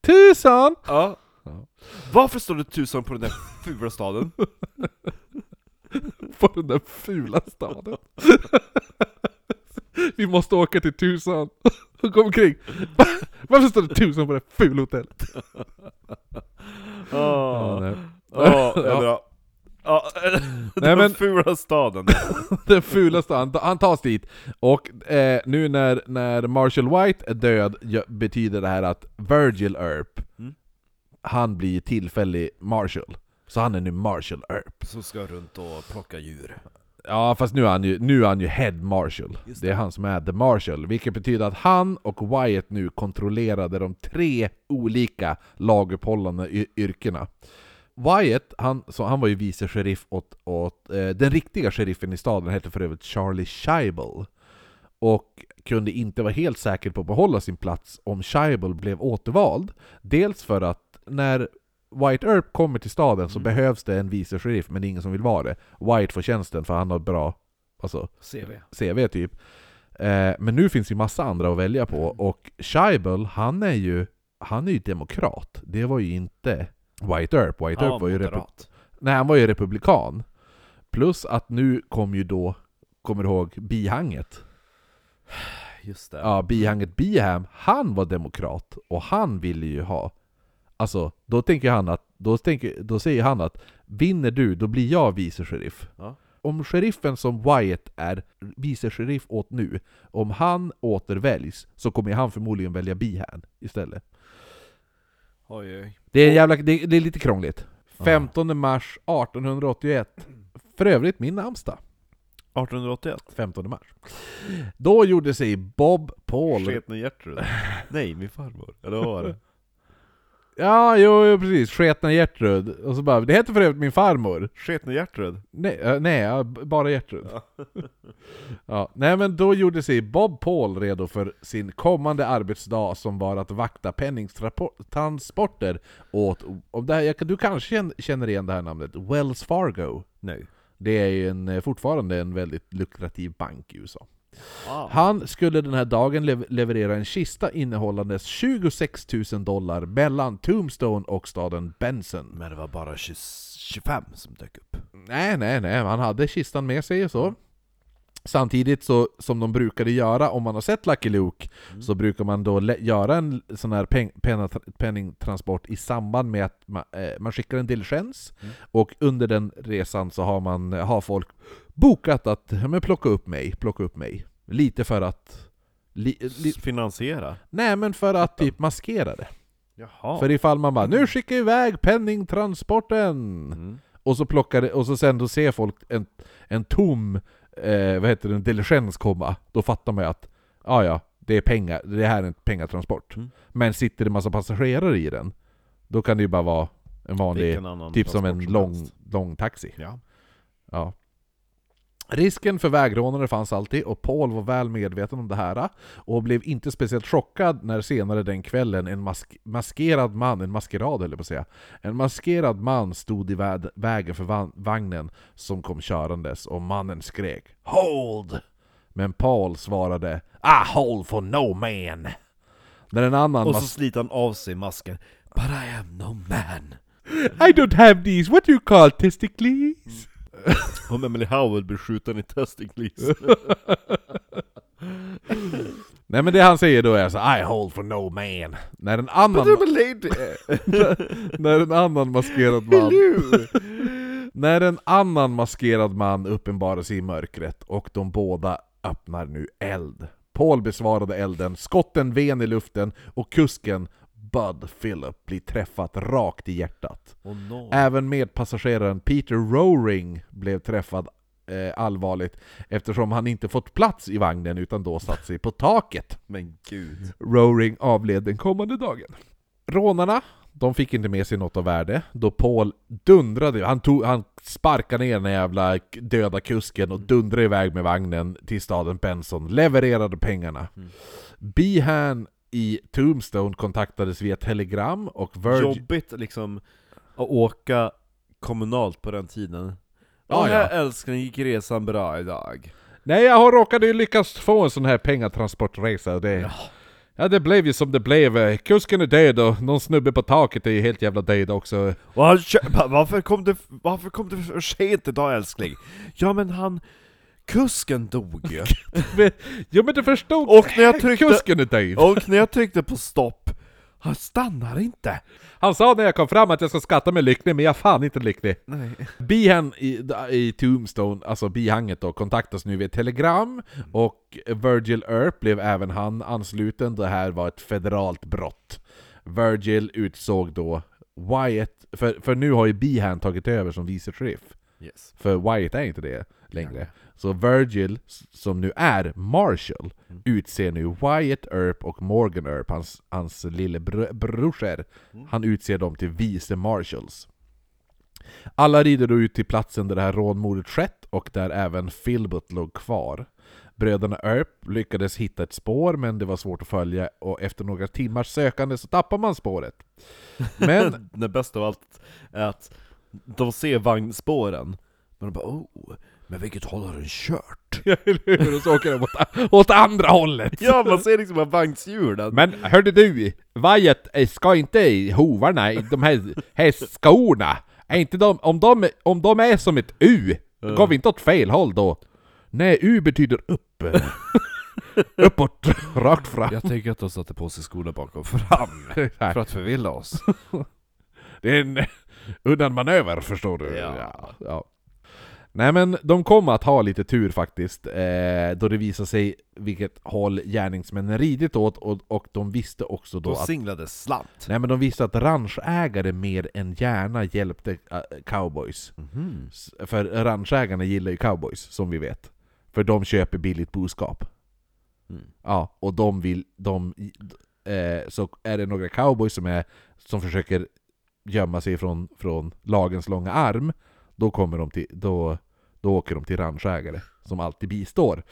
Speaker 1: Tucson!
Speaker 2: Ja.
Speaker 1: Ja.
Speaker 2: Varför står det Tucson på den där fula staden? [laughs]
Speaker 1: På den där fula staden. [laughs] Vi måste åka till Tucson och gå omkring. Varför står det Tucson på det fula hotellet? Ja,
Speaker 2: Ja,
Speaker 1: nej.
Speaker 2: ja, det är bra. Ja, [laughs] den
Speaker 1: men-
Speaker 2: fula staden. [laughs]
Speaker 1: Den fula staden, han tas dit. Och eh, nu när, när Marshall White är död betyder det här att Virgil Earp,
Speaker 2: Mm.
Speaker 1: han blir tillfällig Marshall. Så han är nu Marshall Earp.
Speaker 2: Så ska runt och plocka djur.
Speaker 1: Ja fast nu är han ju, nu är han ju Head Marshall.
Speaker 2: Just
Speaker 1: Det är han som är The Marshall, vilket betyder att han och Wyatt nu kontrollerade de tre olika laguppehållande yrkena. Wyatt, han, så han var ju vice sheriff åt, åt eh, den riktiga sheriffen i staden, hette för övrigt Charlie Scheibel. Och kunde inte vara helt säker på att behålla sin plats om Scheibel blev återvald. Dels för att när White Earp kommer till staden så
Speaker 2: Mm.
Speaker 1: behövs det en vice sheriff, men det är ingen som vill vara det. White får tjänsten för han har bra alltså,
Speaker 2: CV.
Speaker 1: CV typ. Eh, men nu finns ju massa andra att välja på, och Scheibel, han är ju han är ju demokrat. Det var ju inte White Earp. White Earp var ju repu-
Speaker 2: moderat.
Speaker 1: Nej, han var ju republikan. Plus att nu kom ju då, kommer du ihåg, bihanget? [sighs]
Speaker 2: Just det.
Speaker 1: Ja, bihanget Biham, han var demokrat, och han ville ju ha Alltså, då tänker han att, då, tänker, då säger han att Vinner du, då blir jag vice sheriff.
Speaker 2: Ja.
Speaker 1: Om sheriffen som Wyatt är vice sheriff åt nu, om han återväljs så kommer han förmodligen välja Bihan istället.
Speaker 2: Oj, oj.
Speaker 1: Det är, jävla, det, det är lite krångligt. 15 mars 1881. För övrigt min namnsdag.
Speaker 2: 1881.
Speaker 1: 15 mars. Då gjorde sig Bob Paul...
Speaker 2: Sketen Gertrud. [laughs] Nej, min farmor. Eller vad var det?
Speaker 1: Ja, jo, jo precis. Sketna Gertrud. Och så bara, det heter för övrigt min farmor.
Speaker 2: Sketen Gertrud.
Speaker 1: Nej, äh, nej ja, bara Gertrud. [laughs] Ja. Nej men då gjorde sig Bob Paul redo för sin kommande arbetsdag som var att vakta penningtransporter åt, och det här, du kanske känn- känner igen det här namnet, Wells Fargo.
Speaker 2: Nej.
Speaker 1: Det är ju en, eh, fortfarande en väldigt lukrativ bank i USA.
Speaker 2: Ah.
Speaker 1: Han skulle den här dagen lev- leverera en kista innehållandes 26 000 dollar mellan Tombstone och staden Benson.
Speaker 2: Men det var bara 20, 25 som dök upp.
Speaker 1: Nej, nej, nej, han hade kistan med sig och så. Samtidigt så, som de brukade göra, om man har sett Lucky Luke, så brukar man då göra en sån här peng- penningtransport i samband med att man, eh, man skickar en diligens,
Speaker 2: Mm.
Speaker 1: och under den resan så har, man, har folk bokat att men plocka upp mig, plocka upp mig. Lite för att... Li, li,
Speaker 2: Finansiera?
Speaker 1: nej men för att typ maskera det.
Speaker 2: Jaha.
Speaker 1: För ifall man bara 'Nu skickar jag iväg penningtransporten'
Speaker 2: Mm.
Speaker 1: Och så plockar det, och så sen då ser folk en, en tom, eh, vad heter det, en diligens komma, då fattar man ju att ja ja, det är pengar, det här är en pengatransport.
Speaker 2: Mm.
Speaker 1: Men sitter det massa passagerare i den, då kan det ju bara vara en vanlig, typ som en lång,
Speaker 2: helst.
Speaker 1: lång taxi.
Speaker 2: Ja.
Speaker 1: Ja. Risken för vägrånare fanns alltid, och Paul var väl medveten om det här, och blev inte speciellt chockad när senare den kvällen en mask maskerad man, en maskerad jag på att säga, en maskerad man stod i vä vägen för vagnen som kom körandes, och mannen skrek 'Hold!' Men Paul svarade 'I hold for no man' När en annan
Speaker 2: Och så sliter han av sig masken. But I am no man.
Speaker 1: I don't have these, what do you call testicles? [laughs]
Speaker 2: Om Emily Howell blir skjuten i testicles. [laughs]
Speaker 1: Nej men det han säger då är så I hold for no man. När en annan,
Speaker 2: But I'm a lady. [laughs]
Speaker 1: när en annan maskerad man. När en annan maskerad man uppenbarar sig i mörkret och de båda öppnar nu eld. Paul besvarade elden, skotten ven i luften och kusken Bud Phillip blir träffat rakt i hjärtat.
Speaker 2: Oh no.
Speaker 1: Även medpassageraren Peter Rowring blev träffad eh, allvarligt eftersom han inte fått plats i vagnen utan då satt sig på taket.
Speaker 2: Men gud.
Speaker 1: Rowring avled den kommande dagen. Rånarna, de fick inte med sig något av värde, då Paul dundrade, han, tog, han sparkade ner den jävla döda kusken och dundrade iväg med vagnen till staden Benson, levererade pengarna.
Speaker 2: Mm.
Speaker 1: Behan i Tombstone kontaktades via telegram och Virgin...
Speaker 2: Jobbigt liksom att åka kommunalt på den tiden.
Speaker 1: Ja,
Speaker 2: Ja, älskling, gick resan bra idag?
Speaker 1: Nej, jag har råkat ju lyckas få en sån här pengatransportresa det...
Speaker 2: Ja.
Speaker 1: Ja, det blev ju som det blev. Kusken är död och någon snubbe på taket är ju helt jävla död också. [laughs]
Speaker 2: Varför, kom det, varför kom det för sent idag älskling? Ja men han... Kusken dog ju. [laughs]
Speaker 1: Men- Jo men du förstod,
Speaker 2: Och när jag tryckte-
Speaker 1: kusken är död.
Speaker 2: Och när jag tryckte på stopp, han stannar inte.
Speaker 1: Han sa när jag kom fram att jag ska skatta mig lycklig, men jag är fan inte lycklig.
Speaker 2: Nej.
Speaker 1: Bihan i, i Tombstone, alltså bihanget då, kontaktas nu via telegram, och Virgil Earp blev även han ansluten, det här var ett federalt brott. Virgil utsåg då Wyatt, för, för nu har ju Bihan tagit över som vice sheriff.
Speaker 2: Yes.
Speaker 1: För Wyatt är inte det längre. Så Virgil, som nu är Marshall,
Speaker 2: Mm.
Speaker 1: utser nu Wyatt Earp och Morgan Earp, hans, hans lille br brorsor,
Speaker 2: Mm.
Speaker 1: han utser dem till vice marshals. Alla rider då ut till platsen där det här rånmordet skett och där även Philbut låg kvar. Bröderna Earp lyckades hitta ett spår men det var svårt att följa och efter några timmars sökande så tappar man spåret. Men [laughs]
Speaker 2: det bästa av allt är att de ser vagnspåren, men de bara oh, men vilket håll har den kört? [laughs]
Speaker 1: eller hur? Och så åker de åt, åt andra hållet!
Speaker 2: Ja, man ser liksom bara vagnshjulen.
Speaker 1: Men hörde du, vajet eh, ska inte i hovarna, i de här, här skorna, är inte de, om, de, om de är som ett U, går vi inte åt fel håll då? Nej, U betyder upp. [laughs] Uppåt, rakt fram.
Speaker 2: Jag tänker att de satte på sig skorna bakom fram, [laughs] för att förvilla oss.
Speaker 1: Det är en undanmanöver förstår du.
Speaker 2: Ja.
Speaker 1: ja. Nej men de kom att ha lite tur faktiskt, eh, då det visade sig vilket håll gärningsmännen ridit åt, och, och de visste också då
Speaker 2: Då
Speaker 1: att
Speaker 2: singlade slant.
Speaker 1: Nej men de visste att ranchägare mer än gärna hjälpte äh, cowboys.
Speaker 2: Mhm.
Speaker 1: S- För ranchägarna gillar ju cowboys, som vi vet. För de köper billigt boskap.
Speaker 2: Mm.
Speaker 1: Ja, och de vill... De, eh, så är det några cowboys som, är, som försöker gömma sig från, från lagens långa arm, då, kommer de till, då, då åker de till ranchägare, som alltid bistår.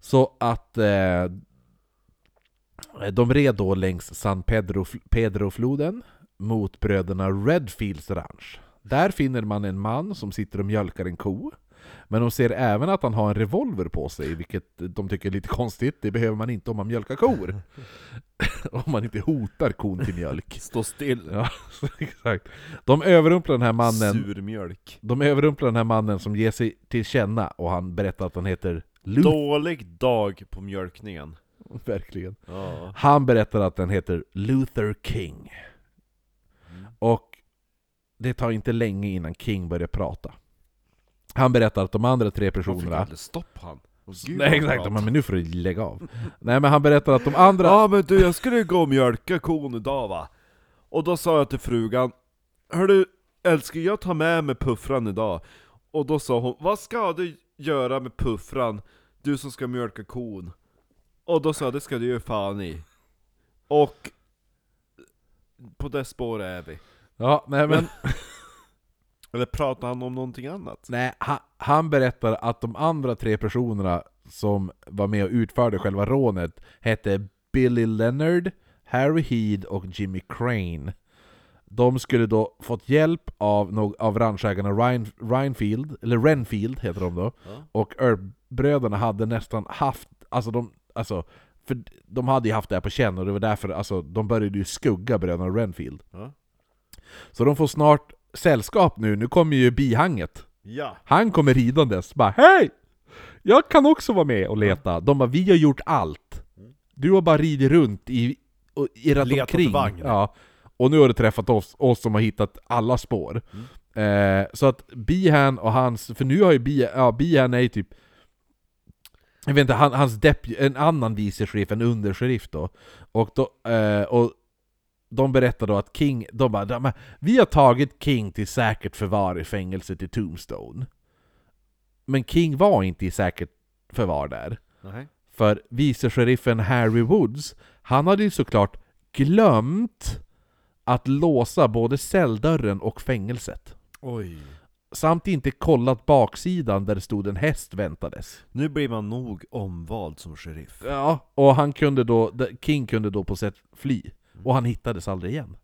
Speaker 1: Så att... Eh, de red då längs San Pedro, Pedro-floden mot bröderna Redfields ranch. Där finner man en man som sitter och mjölkar en ko. Men de ser även att han har en revolver på sig, vilket de tycker är lite konstigt. Det behöver man inte om man mjölkar kor. [laughs] om man inte hotar kon till mjölk.
Speaker 2: Stå still.
Speaker 1: Ja, [laughs] exakt. De överrumplar den här mannen
Speaker 2: Surmjölk.
Speaker 1: De överrumplar den här mannen som ger sig till känna och han berättar att han heter Luther.
Speaker 2: Dålig dag på mjölkningen. [laughs]
Speaker 1: Verkligen.
Speaker 2: Ja.
Speaker 1: Han berättar att den heter Luther King. Och det tar inte länge innan King börjar prata. Han berättar att de andra tre
Speaker 2: Han fick
Speaker 1: personerna...
Speaker 2: aldrig stopp han. Åh, gud,
Speaker 1: Nej exakt, men nu får du lägga av. Nej men han berättar att de andra...
Speaker 2: Ja men du, jag skulle gå och mjölka kon idag va. Och då sa jag till frugan, Hörru älskling, jag tar med mig puffran idag. Och då sa hon, vad ska du göra med puffran? Du som ska mjölka kon. Och då sa jag, det ska du göra fan i. Och på det spåret är vi.
Speaker 1: Ja, nej men...
Speaker 2: Eller pratar han om någonting annat?
Speaker 1: Nej, han, han berättar att de andra tre personerna som var med och utförde själva rånet hette Billy Leonard, Harry Heed och Jimmy Crane. De skulle då fått hjälp av, av ranchägarna Ryan, Ryanfield, eller Renfield heter de då,
Speaker 2: Ja.
Speaker 1: och Earp-bröderna hade nästan haft, alltså de, alltså, för de hade ju haft det här på känn och det var därför, alltså de började ju skugga bröderna Renfield.
Speaker 2: Ja.
Speaker 1: Så de får snart sällskap nu, nu kommer ju bihanget.
Speaker 2: Ja.
Speaker 1: Han kommer ridandes, bara Hej! Jag kan också vara med och leta. De bara, vi har gjort allt. Du har bara ridit runt i, och irrat
Speaker 2: Letat
Speaker 1: omkring.
Speaker 2: vagn.
Speaker 1: Ja. Och nu har du träffat oss, oss som har hittat alla spår. Eh, så att Bihan och hans, för nu har ju Bihan, ja Bihan är ju typ jag vet inte, han, hans dep, en annan vice sheriff, en undersheriff då. Och, då eh, och de berättar då att King, de bara Vi har tagit King till säkert förvar i fängelset i Tombstone. Men King var inte i säkert förvar där.
Speaker 2: Nej.
Speaker 1: För vice sheriffen Harry Woods, han hade ju såklart glömt att låsa både celldörren och fängelset.
Speaker 2: Oj.
Speaker 1: Samt inte kollat baksidan där det stod en häst väntades.
Speaker 2: Nu blir man nog omvald som sheriff.
Speaker 1: Ja, och han kunde då, King kunde då på sätt fly. Och han hittades aldrig igen.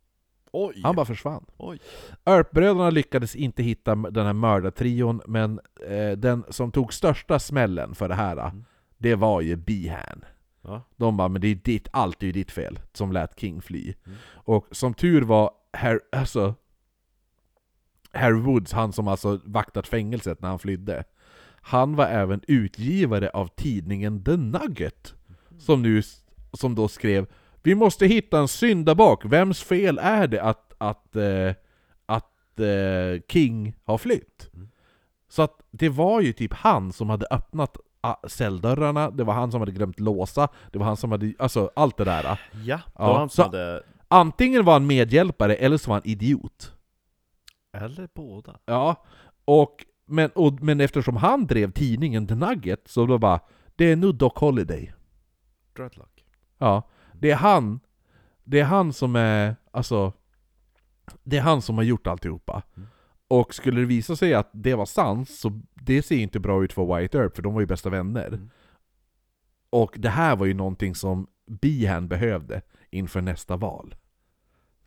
Speaker 2: Oj!
Speaker 1: Han bara försvann.
Speaker 2: Oj.
Speaker 1: Earp-bröderna lyckades inte hitta den här mördartrion, men eh, den som tog största smällen för det här,
Speaker 2: Mm.
Speaker 1: det var ju Behan.
Speaker 2: Ja.
Speaker 1: De bara, men det är ditt, allt är ju ditt fel, som lät King fly.
Speaker 2: Mm.
Speaker 1: Och som tur var, Harry, alltså, Harry Woods, han som alltså vaktat fängelset när han flydde, han var även utgivare av tidningen The Nugget, som, nu, som då skrev Vi måste hitta en syndabock, vems fel är det att, att, eh, att eh, King har flytt?
Speaker 2: Mm.
Speaker 1: Så att det var ju typ han som hade öppnat ah, celldörrarna, det var han som hade glömt låsa, det var han som hade, alltså allt det där.
Speaker 2: Ja, då
Speaker 1: Ja,
Speaker 2: han som hade...
Speaker 1: Antingen var han medhjälpare eller så var han idiot.
Speaker 2: Eller båda.
Speaker 1: Ja, och, men, och, men eftersom han drev tidningen The Nugget, så då bara Det är nu Doc Holiday.
Speaker 2: Dreadlock.
Speaker 1: Ja, det är han Det är han som är, alltså Det är han som har gjort alltihopa.
Speaker 2: Mm.
Speaker 1: Och skulle det visa sig att det var sant, så det ser inte bra ut för White Earp, för de var ju bästa vänner.
Speaker 2: Mm.
Speaker 1: Och det här var ju någonting som Behan behövde inför nästa val.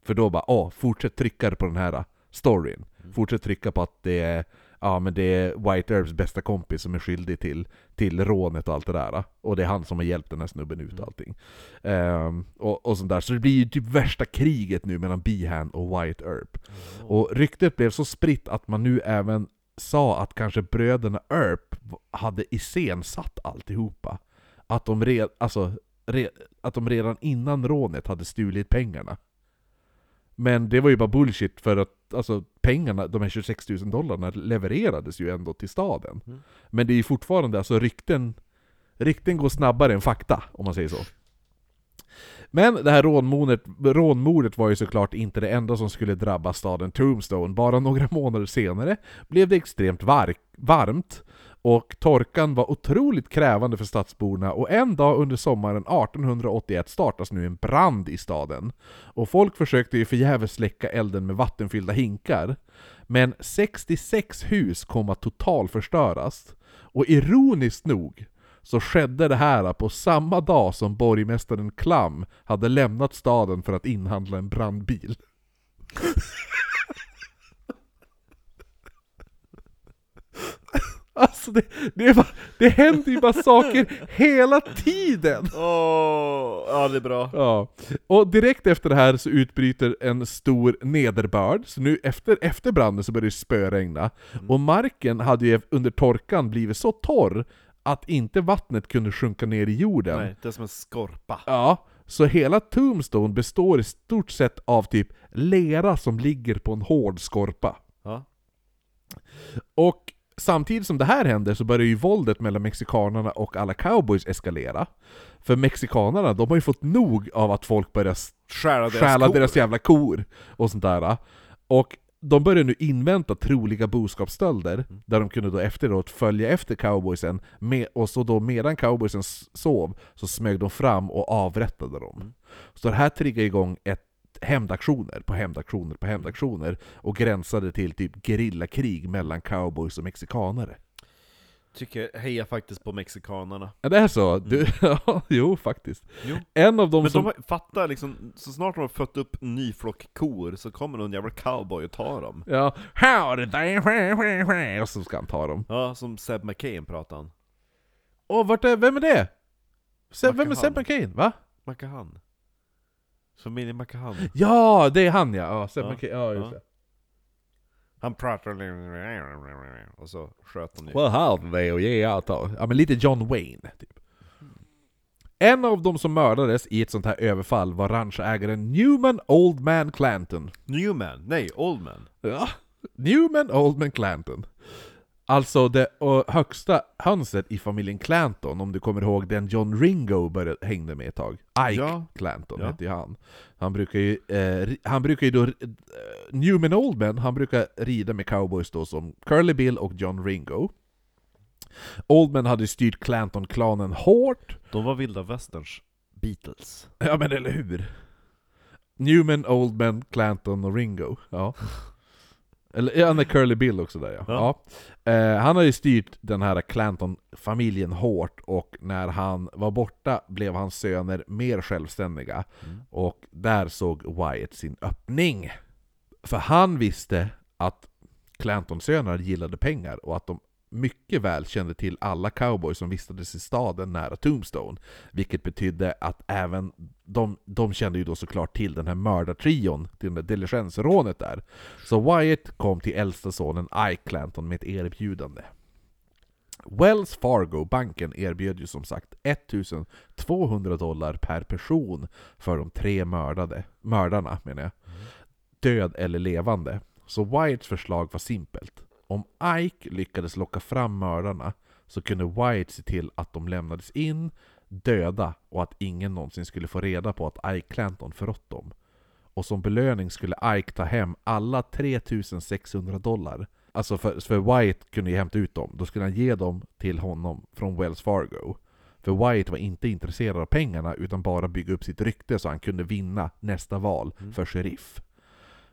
Speaker 1: För då bara, åh, fortsätt trycka på den här storyn.
Speaker 2: Mm.
Speaker 1: Fortsätt trycka på att det är, ja men det är White Earps bästa kompis som är skyldig till, till rånet och allt det där. Och det är han som har hjälpt den här snubben ut och allting. Ehm, och, och sånt där. Så det blir ju typ värsta kriget nu mellan Behan och White Earp. Och ryktet blev så spritt att man nu även sa att kanske bröderna Earp hade iscensatt alltihopa. Att de, red, alltså, re, att de redan innan rånet hade stulit pengarna. Men det var ju bara bullshit för att alltså, pengarna, de här 26 000 dollarna levererades ju ändå till staden.
Speaker 2: Mm.
Speaker 1: Men det är ju fortfarande, alltså rykten, rykten går snabbare än fakta, om man säger så. Men det här rånmordet, rånmordet var ju såklart inte det enda som skulle drabba staden Tombstone. Bara några månader senare blev det extremt var varmt och torkan var otroligt krävande för stadsborna och en dag under sommaren 1881 startas nu en brand i staden. Och folk försökte ju förgäves släcka elden med vattenfyllda hinkar. Men 66 hus kom att totalförstöras. Och ironiskt nog så skedde det här på samma dag som borgmästaren Klam hade lämnat staden för att inhandla en brandbil. [laughs] Alltså det, det, är bara, det händer ju bara saker hela tiden!
Speaker 2: Åh, ja det är bra.
Speaker 1: Ja. Och direkt efter det här så utbryter en stor nederbörd, så nu efter, efter branden så börjar det spöregna. Och marken hade ju under torkan blivit så torr att inte vattnet kunde sjunka ner i jorden.
Speaker 2: Nej, det är som en skorpa.
Speaker 1: Ja, så hela Tombstone består i stort sett av typ lera som ligger på en hård skorpa.
Speaker 2: Ja.
Speaker 1: Och samtidigt som det här händer så börjar ju våldet mellan mexikanerna och alla cowboys eskalera. För mexikanerna, de har ju fått nog av att folk börjar
Speaker 2: Stjäla deras
Speaker 1: stjäla deras jävla kor och sånt där. Och de börjar nu invänta troliga boskapsstölder,
Speaker 2: Mm.
Speaker 1: där de kunde då efteråt följa efter cowboysen, med, och så då medan cowboysen sov, så smög de fram och avrättade dem.
Speaker 2: Mm.
Speaker 1: Så det här triggade igång ett hämndaktioner på hämndaktioner på hämndaktioner, och gränsade till typ gerillakrig mellan cowboys och mexikanare.
Speaker 2: Tycker, hejar faktiskt på mexikanerna.
Speaker 1: Ja, det är så? Du, [laughs] ja, jo faktiskt.
Speaker 2: Jo.
Speaker 1: En av dem
Speaker 2: Men
Speaker 1: som...
Speaker 2: de fattar liksom, så snart de har fött upp en ny flock kor så kommer någon jävla cowboy och tar dem.
Speaker 1: Ja, howdy och så ska han ta dem.
Speaker 2: Ja, som Seb McCain pratar han.
Speaker 1: Åh, vart är, vem är det? Seb, vem är. Seb McCain? Va?
Speaker 2: Macahan. Familjen Macahan.
Speaker 1: Ja, det är han ja! ja
Speaker 2: Ja,
Speaker 1: McCain, ja just
Speaker 2: ja.
Speaker 1: det.
Speaker 2: Han pratar och så sköt han ju.
Speaker 1: Well how they och yeah. Ja men lite John Wayne, typ. En av dem som mördades i ett sånt här överfall var ranchägaren Newman Oldman Clanton.
Speaker 2: Newman, nej, Oldman.
Speaker 1: Ja, Newman Oldman Clanton. Alltså det högsta hönset i familjen Clanton, om du kommer ihåg den John Ringo började, hängde med ett tag. Ike
Speaker 2: Ja.
Speaker 1: Clanton
Speaker 2: Ja.
Speaker 1: hette ju han. Han brukar ju, eh, han brukar ju då, eh, Newman Oldman, han brukar rida med cowboys då som Curly Bill och John Ringo. Oldman hade styrt Clanton-klanen hårt,
Speaker 2: De var vilda västerns Beatles.
Speaker 1: Ja men eller hur? Newman, Oldman, Clanton och Ringo. Ja. [laughs] Eller ja, med Curly Bill också där ja.
Speaker 2: Ja.
Speaker 1: ja. Eh, han har ju styrt den här Clanton-familjen hårt, och när han var borta blev hans söner mer självständiga.
Speaker 2: Mm.
Speaker 1: Och där såg Wyatt sin öppning. För han visste att Clanton-söner gillade pengar och att de mycket väl kände till alla cowboys som vistades i staden nära Tombstone. Vilket betydde att även de, de kände ju då såklart till den här mördartrion, till det där diligensrånet där. Så Wyatt kom till äldsta sonen Ike Clanton med ett erbjudande. Wells Fargo-banken erbjöd ju som sagt 1200 dollar per person för de tre mördade, mördarna menar jag. Död eller levande. Så Wyatts förslag var simpelt. Om Ike lyckades locka fram mördarna så kunde Wyatt se till att de lämnades in döda och att ingen någonsin skulle få reda på att Ike Clanton förrått dem. Och som belöning skulle Ike ta hem alla 3600 dollar. Alltså för, för Wyatt kunde ju hämta ut dem, då skulle han ge dem till honom från Wells Fargo. För Wyatt var inte intresserad av pengarna utan bara bygga upp sitt rykte så han kunde vinna nästa val
Speaker 2: Mm.
Speaker 1: för sheriff.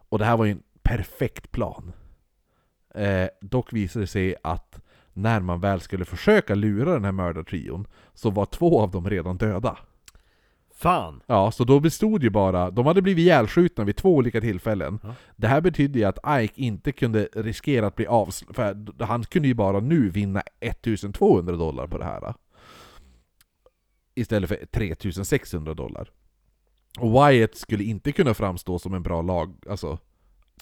Speaker 1: Och det här var ju en perfekt plan. Eh, dock visade det sig att när man väl skulle försöka lura den här mördartrion så var två av dem redan döda.
Speaker 2: Fan!
Speaker 1: Ja, så då bestod ju bara, de hade blivit ihjälskjutna vid två olika tillfällen.
Speaker 2: Ja.
Speaker 1: Det här betydde ju att Ike inte kunde riskera att bli avslöjad, för han kunde ju bara nu vinna 1200 dollar på det här. Istället för 3600 dollar. Och Wyatt skulle inte kunna framstå som en bra lag, alltså...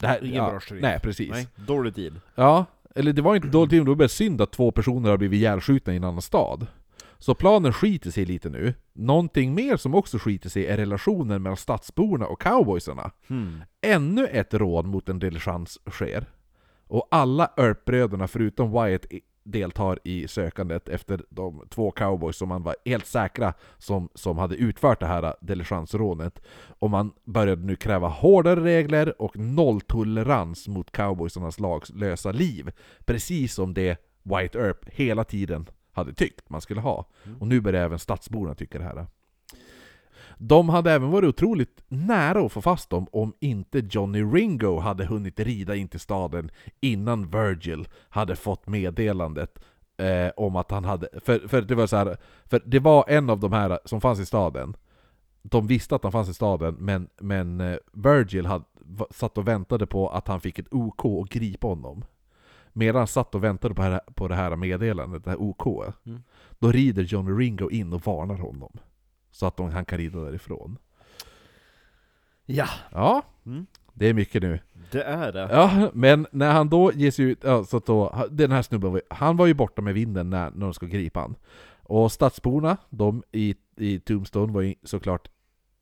Speaker 1: Det här,
Speaker 2: Ingen
Speaker 1: ja,
Speaker 2: bra sheriff.
Speaker 1: Nej, precis.
Speaker 2: Nej, dålig deal.
Speaker 1: Ja, eller det var inte dåligt men det var bara synd att två personer har blivit ihjälskjutna i en annan stad. Så planen skiter sig lite nu. Någonting mer som också skiter sig är relationen mellan stadsborna och cowboysarna.
Speaker 2: Hmm.
Speaker 1: Ännu ett rån mot en diligens sker. Och alla Earp-bröderna förutom Wyatt deltar i sökandet efter de två cowboys som man var helt säkra som, som hade utfört det här diligensrånet. Och man började nu kräva hårdare regler och nolltolerans mot cowboysarnas laglösa liv. Precis som det White Earp hela tiden hade tyckt man skulle ha. Och nu börjar även stadsborna tycka det här. De hade även varit otroligt nära att få fast dem om inte Johnny Ringo hade hunnit rida in till staden innan Virgil hade fått meddelandet eh, om att han hade... För, för, det var så här, för det var en av de här som fanns i staden. De visste att han fanns i staden, men, men eh, Virgil hade, satt och väntade på att han fick ett OK och gripa honom. Medan han satt och väntade på det här, på det här meddelandet, det här OK,
Speaker 2: Mm.
Speaker 1: då rider Johnny Ringo in och varnar honom. Så att de, han kan rida därifrån.
Speaker 2: Ja,
Speaker 1: Ja,
Speaker 2: Mm.
Speaker 1: det är mycket nu.
Speaker 2: det är det.
Speaker 1: Ja, men när han då ger sig ut, ja, så att då, den här snubben, han var ju borta med vinden när, när de ska gripa han. Och stadsborna, de i, i Tombstone var ju såklart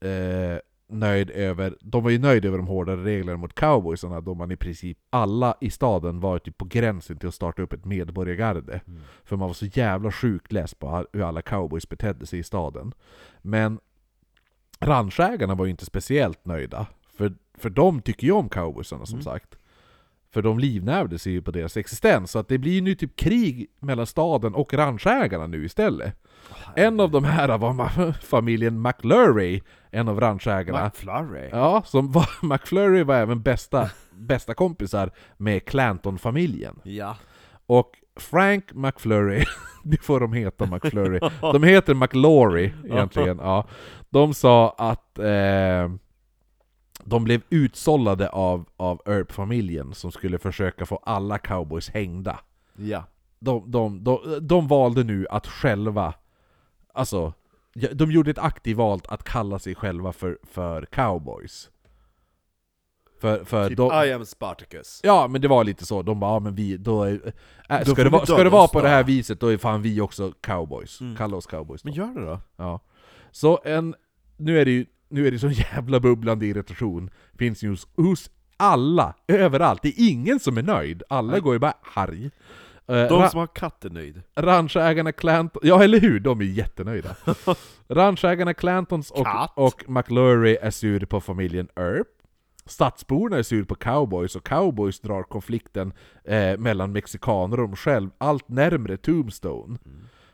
Speaker 1: eh, nöjd över, de var ju nöjda över de hårdare reglerna mot cowboysarna då man i princip alla i staden var typ på gränsen till att starta upp ett medborgargarde.
Speaker 2: Mm.
Speaker 1: För man var så jävla sjukt less på hur alla cowboys betedde sig i staden. Men ranchägarna var ju inte speciellt nöjda. För, för de tycker ju om cowboysarna som
Speaker 2: Mm.
Speaker 1: sagt. För de livnärde sig ju på deras existens. Så att det blir ju nu typ krig mellan staden och ranchägarna nu istället. En av de här var [laughs] familjen McLurry, en av ranchägarna.
Speaker 2: McFlurry.
Speaker 1: Ja, som var, [laughs] McFlurry var även bästa, bästa kompisar med Clanton-familjen.
Speaker 2: Ja.
Speaker 1: Och Frank McFlurry, [laughs] det får de heta McFlurry, de heter McLaury egentligen, ja. De sa att eh, de blev utsållade av, av Earp-familjen som skulle försöka få alla cowboys hängda.
Speaker 2: Ja.
Speaker 1: De, de, de, de valde nu att själva, alltså, de gjorde ett aktivt val att kalla sig själva för, för cowboys. För, för
Speaker 2: Typ
Speaker 1: de,
Speaker 2: I am Spartacus.
Speaker 1: Ja men det var lite så, de bara ja, men vi, då är, äh, ska, det vara, ska det vara på
Speaker 2: då.
Speaker 1: det här viset då är fan vi också cowboys.
Speaker 2: Mm.
Speaker 1: Kalla oss cowboys då.
Speaker 2: Men gör det då.
Speaker 1: Ja. Så en, nu är det ju nu är det sån jävla bubblande irritation, finns ju hos, alla, överallt. Det är ingen som är nöjd, alla
Speaker 2: Nej.
Speaker 1: går ju bara arg. Eh,
Speaker 2: De som har katt är nöjd.
Speaker 1: Ranchägarna Clanton, ja eller hur? De är jättenöjda. [laughs] Ranchägarna Clantons och,
Speaker 2: Katt.
Speaker 1: och McLurry är sur på familjen Earp. Stadsborna är sur på cowboys, och cowboys drar konflikten eh, mellan mexikaner och dem själv allt närmre Tombstone.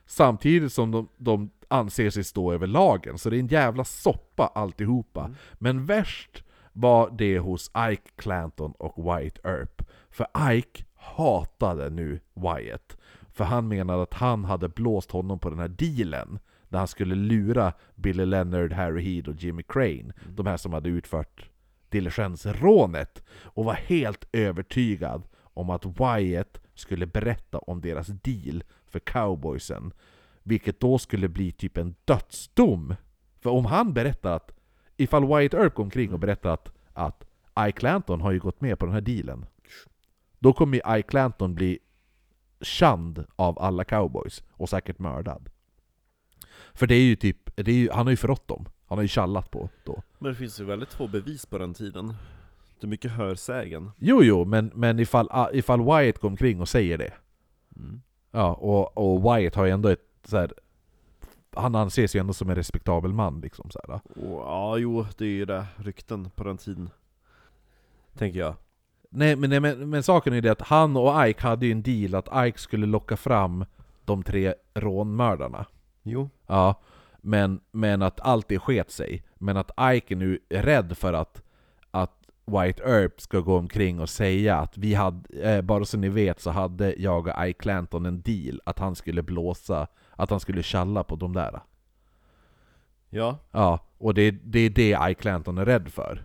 Speaker 1: Samtidigt som de, de anser sig stå över lagen, så det är en jävla soppa alltihopa. Men värst var det hos Ike Clanton och Wyatt Earp. För Ike hatade nu Wyatt. För han menade att han hade blåst honom på den här dealen. Där han skulle lura Billy Leonard, Harry Heed och Jimmy Crane. De här som hade utfört diligensrånet. Och var helt övertygad om att Wyatt skulle berätta om deras deal för cowboysen. Vilket då skulle bli typ en dödsdom. För om han berättar att, ifall Wyatt Earp går omkring och berättar att, att Ike Clanton har ju gått med på den här dealen. Då kommer ju Ike Clanton bli känd av alla cowboys, och säkert mördad. För det är ju typ, är ju, han har ju förrått dem. Han har ju tjallat på då.
Speaker 2: Men det finns ju väldigt få bevis på den tiden. Det är mycket hörsägen.
Speaker 1: Jo jo, men, men ifall, ah, ifall Wyatt går omkring och säger det.
Speaker 2: Mm.
Speaker 1: Ja, och, och Wyatt har ju ändå ett så här, Han anses ju ändå som en respektabel man liksom så här.
Speaker 2: Och, ja, jo, det är ju det. Rykten på den tiden. Tänker jag.
Speaker 1: Nej, men, nej men, men saken är det att han och Ike hade ju en deal att Ike skulle locka fram de tre rånmördarna.
Speaker 2: Jo.
Speaker 1: Ja, men, men att allt det sket sig. Men att Ike är nu är rädd för att, att White Earp ska gå omkring och säga att vi hade, eh, bara så ni vet så hade jag och Ike Clanton en deal att han skulle blåsa, att han skulle tjalla på de där.
Speaker 2: Ja,
Speaker 1: Ja, och det, det är det Ike Clanton är rädd för.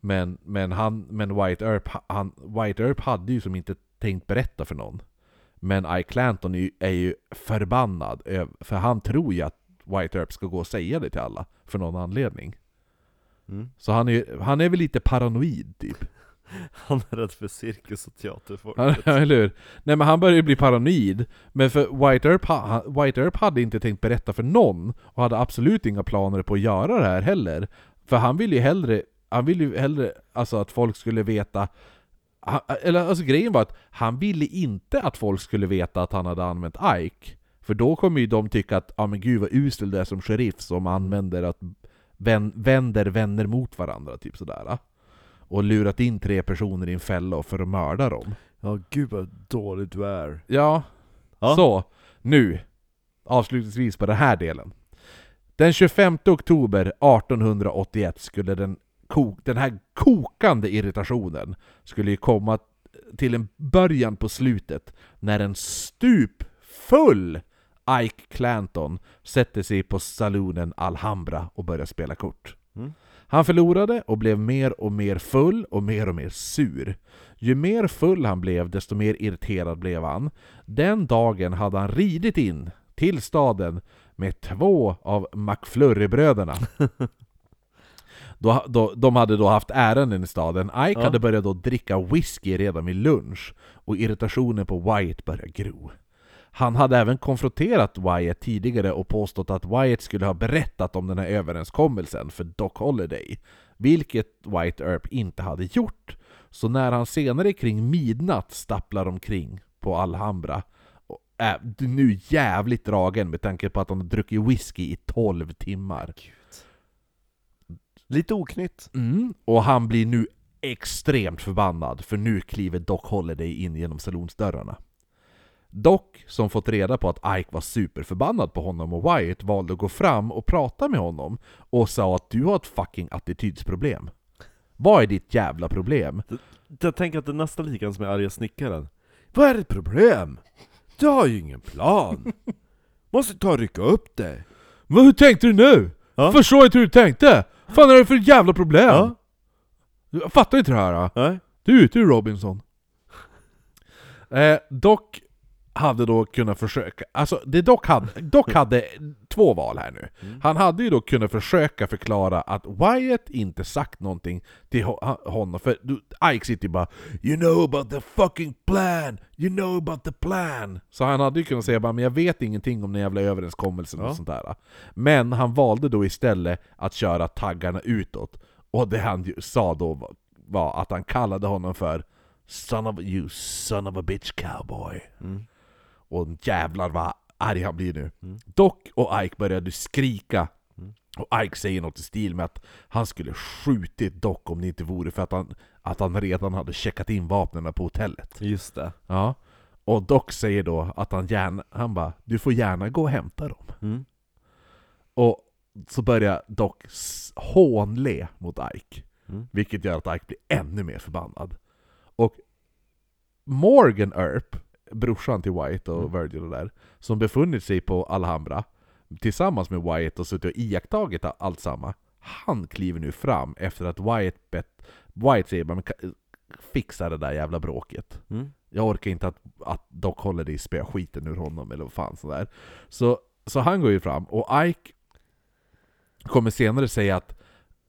Speaker 1: Men, men, han, men White, Earp, han, White Earp hade ju som inte tänkt berätta för någon. Men Ike Clanton är ju, är ju förbannad, för han tror ju att White Earp ska gå och säga det till alla, för någon anledning.
Speaker 2: mm.
Speaker 1: Så han är, han är väl lite paranoid typ. [laughs]
Speaker 2: han är rädd för cirkus och teaterfolk.
Speaker 1: Ja, [laughs] eller hur? Nej men han börjar ju bli paranoid. Men för White Earp, ha- White Earp hade inte tänkt berätta för någon, och hade absolut inga planer på att göra det här heller. För han ville ju hellre, han ville ju hellre alltså att folk skulle veta han, eller alltså grejen var att han ville inte att folk skulle veta att han hade använt Ike. För då kommer ju de tycka att ja men gud vad usel du är som sheriff som använder att vän, vänder vänner mot varandra, typ sådär. Och lurat in tre personer i en fälla för att mörda dem.
Speaker 2: Ja, gud vad dålig du är.
Speaker 1: Ja,
Speaker 2: Ja.
Speaker 1: så nu avslutningsvis på den här delen. Den 25 oktober 1881 skulle den, den här kokande irritationen skulle ju komma till en början på slutet när en stupfull Ike Clanton sätter sig på salonen Alhambra och börjar spela kort.
Speaker 2: Mm.
Speaker 1: Han förlorade och blev mer och mer full och mer och mer sur. Ju mer full han blev, desto mer irriterad blev han. Den dagen hade han ridit in till staden med två av McFlurry-bröderna. [laughs] Då, då, de hade då haft ärenden i staden. Ike
Speaker 2: Ja.
Speaker 1: hade börjat då dricka whisky redan vid lunch, och irritationen på Wyatt började gro. Han hade även konfronterat Wyatt tidigare och påstått att Wyatt skulle ha berättat om den här överenskommelsen för Doc Holliday, vilket White Earp inte hade gjort. Så när han senare kring midnatt stapplar omkring på Alhambra, är nu jävligt dragen med tanke på att han har druckit whisky i 12 timmar.
Speaker 2: Lite oknytt.
Speaker 1: Mm, och han blir nu extremt förbannad, för nu kliver Doc Holliday in genom salonsdörrarna. Doc, som fått reda på att Ike var superförbannad på honom och Wyatt, valde att gå fram och prata med honom och sa att du har ett fucking attitydsproblem. Vad är ditt jävla problem?
Speaker 2: Jag tänker att det är nästan lika som med arga snickaren. Vad är ditt problem? Du har ju ingen plan. [laughs] Måste ta och rycka upp dig.
Speaker 1: Men hur tänkte du nu?
Speaker 2: Ja.
Speaker 1: Förstår inte hur du tänkte! fan är det för jävla problem?
Speaker 2: Ja.
Speaker 1: Jag fattar inte det här.
Speaker 2: Nej.
Speaker 1: Du är ute ur Robinson. Eh, dock hade då kunnat försöka, alltså det dock hade, dock hade två val här nu. Han hade ju då kunnat försöka förklara att Wyatt inte sagt någonting till ho- honom, för Ike sitter ju bara 'You know about the fucking plan! You know about the plan!' Så han hade ju kunnat säga bara 'Men jag vet ingenting om den jävla överenskommelsen'
Speaker 2: Ja.
Speaker 1: och sånt där. Men han valde då istället att köra taggarna utåt, och det han sa då var, var att han kallade honom för 'Son of you son of a bitch cowboy'
Speaker 2: Mm.
Speaker 1: Och jävlar vad arg han blir nu.
Speaker 2: Mm.
Speaker 1: Doc och Ike började skrika.
Speaker 2: Mm.
Speaker 1: Och Ike säger något i stil med att han skulle skjutit Doc om det inte vore för att han, att han redan hade checkat in vapnen på hotellet.
Speaker 2: Just det.
Speaker 1: Ja. Och Doc säger då att han gärna, han bara 'Du får gärna gå och hämta dem'
Speaker 2: Mm.
Speaker 1: Och så börjar Doc s- hånle mot Ike.
Speaker 2: Mm.
Speaker 1: Vilket gör att Ike blir ännu mer förbannad. Och Morgan Earp, brorsan till White och
Speaker 2: Mm.
Speaker 1: Virgil och där, som befunnit sig på Alhambra tillsammans med Wyatt och suttit och iakttagit allt samma, han kliver nu fram efter att Wyatt bett Wyatt säger bara "Men ka- fixa det där jävla bråket.
Speaker 2: Mm.
Speaker 1: Jag orkar inte att, att Doc Holliday spöar skiten ur honom eller vad fan sådär. Så, så han går ju fram, och Ike kommer senare säga att,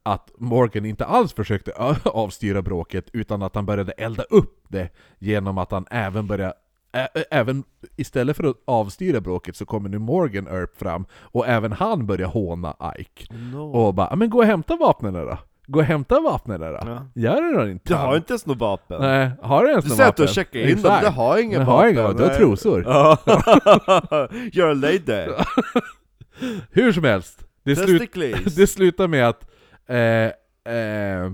Speaker 1: att Morgan inte alls försökte [laughs] avstyra bråket, utan att han började elda upp det genom att han även började ä- Även istället för att avstyra bråket så kommer nu Morgan Earp fram, och även han börjar håna Ike.
Speaker 2: No.
Speaker 1: Och bara "Ja, 'Men gå och hämta vapnen då' Gå och hämta vapnen då'
Speaker 2: Ja.
Speaker 1: Gör det då inte?
Speaker 2: Du har inte ens något vapen.
Speaker 1: Nej, har du ens
Speaker 2: säger att du
Speaker 1: vapen?
Speaker 2: har checkat in dem,
Speaker 1: Exakt.
Speaker 2: du har inga vapen.
Speaker 1: har inga vapen, du har trosor. [laughs]
Speaker 2: You're a lady. [laughs]
Speaker 1: Hur som helst, det, slut, [laughs] det slutar med att eh, eh,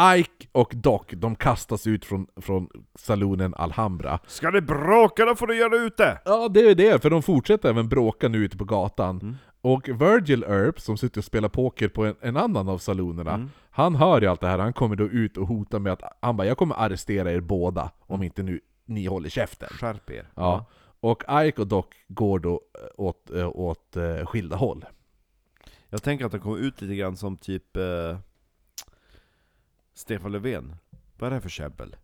Speaker 1: Ike och Doc, de kastas ut från, från salonen Alhambra.
Speaker 2: Ska det bråka då får du göra det ute!
Speaker 1: Ja, det är det, för de fortsätter även bråka nu ute på gatan.
Speaker 2: Mm.
Speaker 1: Och Virgil Earp, som sitter och spelar poker på en, en annan av salonerna,
Speaker 2: Mm.
Speaker 1: Han hör ju allt det här, han kommer då ut och hotar med att han bara 'Jag kommer arrestera er båda om inte nu ni håller käften'
Speaker 2: Skärp er.
Speaker 1: Ja. Och Ike och Doc går då eh, åt, eh, åt eh, skilda håll.
Speaker 2: Jag tänker att det kommer ut lite grann som typ eh, Stefan Löfven. Vad är det här för käbbel?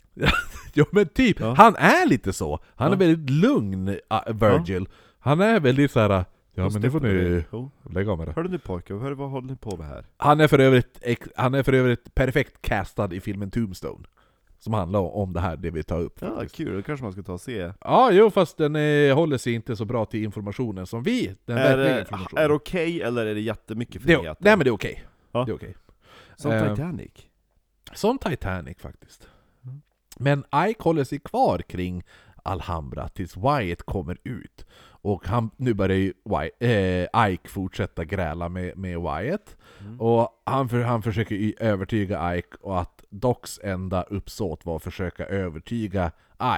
Speaker 1: Jo [laughs] men typ,
Speaker 2: Ja.
Speaker 1: han är lite så! Han är
Speaker 2: Ja.
Speaker 1: väldigt lugn, uh, Virgil. Han är väldigt såhär Ja
Speaker 2: Och
Speaker 1: men nu får ni.
Speaker 2: Jo.
Speaker 1: lägga av med det.
Speaker 2: Hörru nu pojkar, vad håller ni på med här?
Speaker 1: Han är för övrigt, han är för övrigt perfekt castad i filmen Tombstone. Som handlar om det här, det vi tar upp.
Speaker 2: Ja,
Speaker 1: faktiskt.
Speaker 2: kul, då kanske man ska ta och se.
Speaker 1: Ja, jo fast den eh, håller sig inte så bra till informationen som vi, den
Speaker 2: Är
Speaker 1: verkliga
Speaker 2: det,
Speaker 1: informationen.
Speaker 2: är det okej eller är det jättemycket frihet?
Speaker 1: nej men det är okej.
Speaker 2: Ja.
Speaker 1: Det är okej.
Speaker 2: Som
Speaker 1: eh,
Speaker 2: Titanic?
Speaker 1: Som Titanic faktiskt.
Speaker 2: Mm.
Speaker 1: Men Ike håller sig kvar kring Alhambra tills Wyatt kommer ut. Och han, nu börjar ju Wy- eh, Ike fortsätta gräla med, med Wyatt.
Speaker 2: Mm.
Speaker 1: Och han, för, han försöker övertyga Ike och att Docs enda uppsåt var att försöka övertyga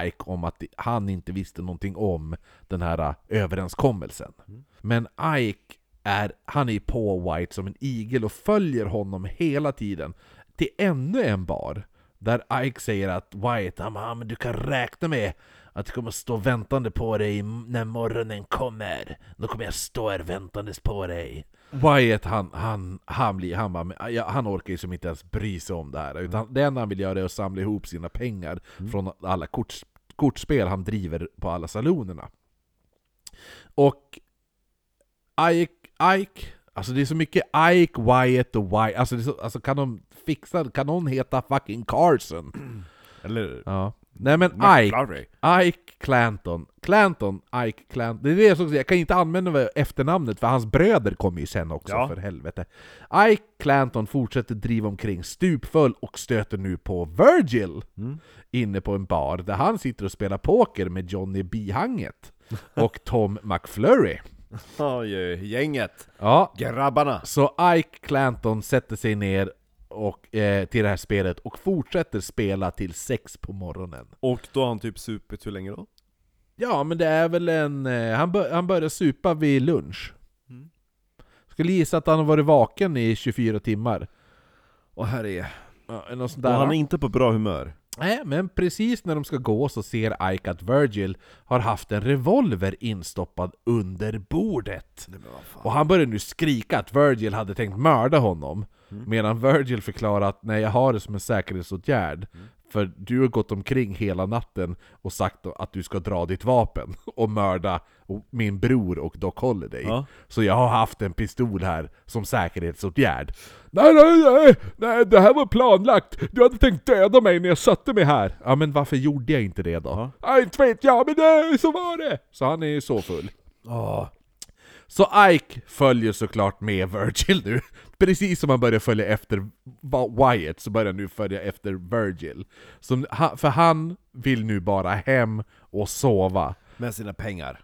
Speaker 1: Ike om att han inte visste någonting om den här överenskommelsen.
Speaker 2: Mm.
Speaker 1: Men Ike är, han är på White som en igel och följer honom hela tiden till ännu en bar där Ike säger att bara, "Ja, men du kan räkna med att jag kommer stå väntande på dig när morgonen kommer. Då kommer jag stå här väntandes på dig. Wyatt han, han, han, blir, han, bara, han orkar ju som inte ens bry sig om det här. Utan det enda han vill göra är att samla ihop sina pengar från alla kort, kortspel han driver på alla salonerna. Och Ike, Ike, alltså det är så mycket Ike, Wyatt och Wyatt, alltså, så, alltså kan de fixa, kan någon heta fucking Carson? [clears throat]
Speaker 2: Eller
Speaker 1: Ja. Nej men Ike,
Speaker 2: McFlurry?
Speaker 1: Ike Clanton, Clanton, Ike Clanton, det är det jag ska säga, jag kan inte använda efternamnet för hans bröder kommer ju sen också
Speaker 2: Ja.
Speaker 1: för helvete. Ike Clanton fortsätter driva omkring stupfull och stöter nu på Virgil
Speaker 2: Mm.
Speaker 1: inne på en bar där han sitter och spelar poker med Johnny Bihanget [laughs] och Tom McFlurry.
Speaker 2: Oj, gänget!
Speaker 1: Ja,
Speaker 2: Grabbarna!
Speaker 1: så Ike Clanton sätter sig ner och, eh, till det här spelet och fortsätter spela till sex på morgonen.
Speaker 2: Och då har han typ supit hur länge då?
Speaker 1: Ja, men det är väl en... Eh, han, bör, han börjar supa vid lunch.
Speaker 2: Mm.
Speaker 1: Skulle gissa att han har varit vaken i 24 timmar.
Speaker 2: Och här är...
Speaker 1: Ja, något sånt
Speaker 2: Och
Speaker 1: där.
Speaker 2: han är inte på bra humör.
Speaker 1: Nej, men precis när de ska gå så ser Ike att Virgil har haft en revolver instoppad under bordet. Och han börjar nu skrika att Virgil hade tänkt mörda honom. Medan Virgil förklarar att nej, jag har det som en säkerhetsåtgärd. För du har gått omkring hela natten och sagt att du ska dra ditt vapen och mörda min bror och Doc Holliday.
Speaker 2: Ja.
Speaker 1: Så jag har haft en pistol här som säkerhetsåtgärd. Nej, nej, nej, nej, det här var planlagt. Du hade tänkt döda mig när jag satte mig här. Ja, men varför gjorde jag inte det då?
Speaker 2: Ja.
Speaker 1: Inte vet jag, men det, så var det. Så han är ju så full.
Speaker 2: Åh.
Speaker 1: Så Ike följer såklart med Virgil nu. Precis som han börjar följa efter Wyatt så börjar han nu följa efter Virgil. Som, för han vill nu bara hem och sova.
Speaker 2: Med sina pengar.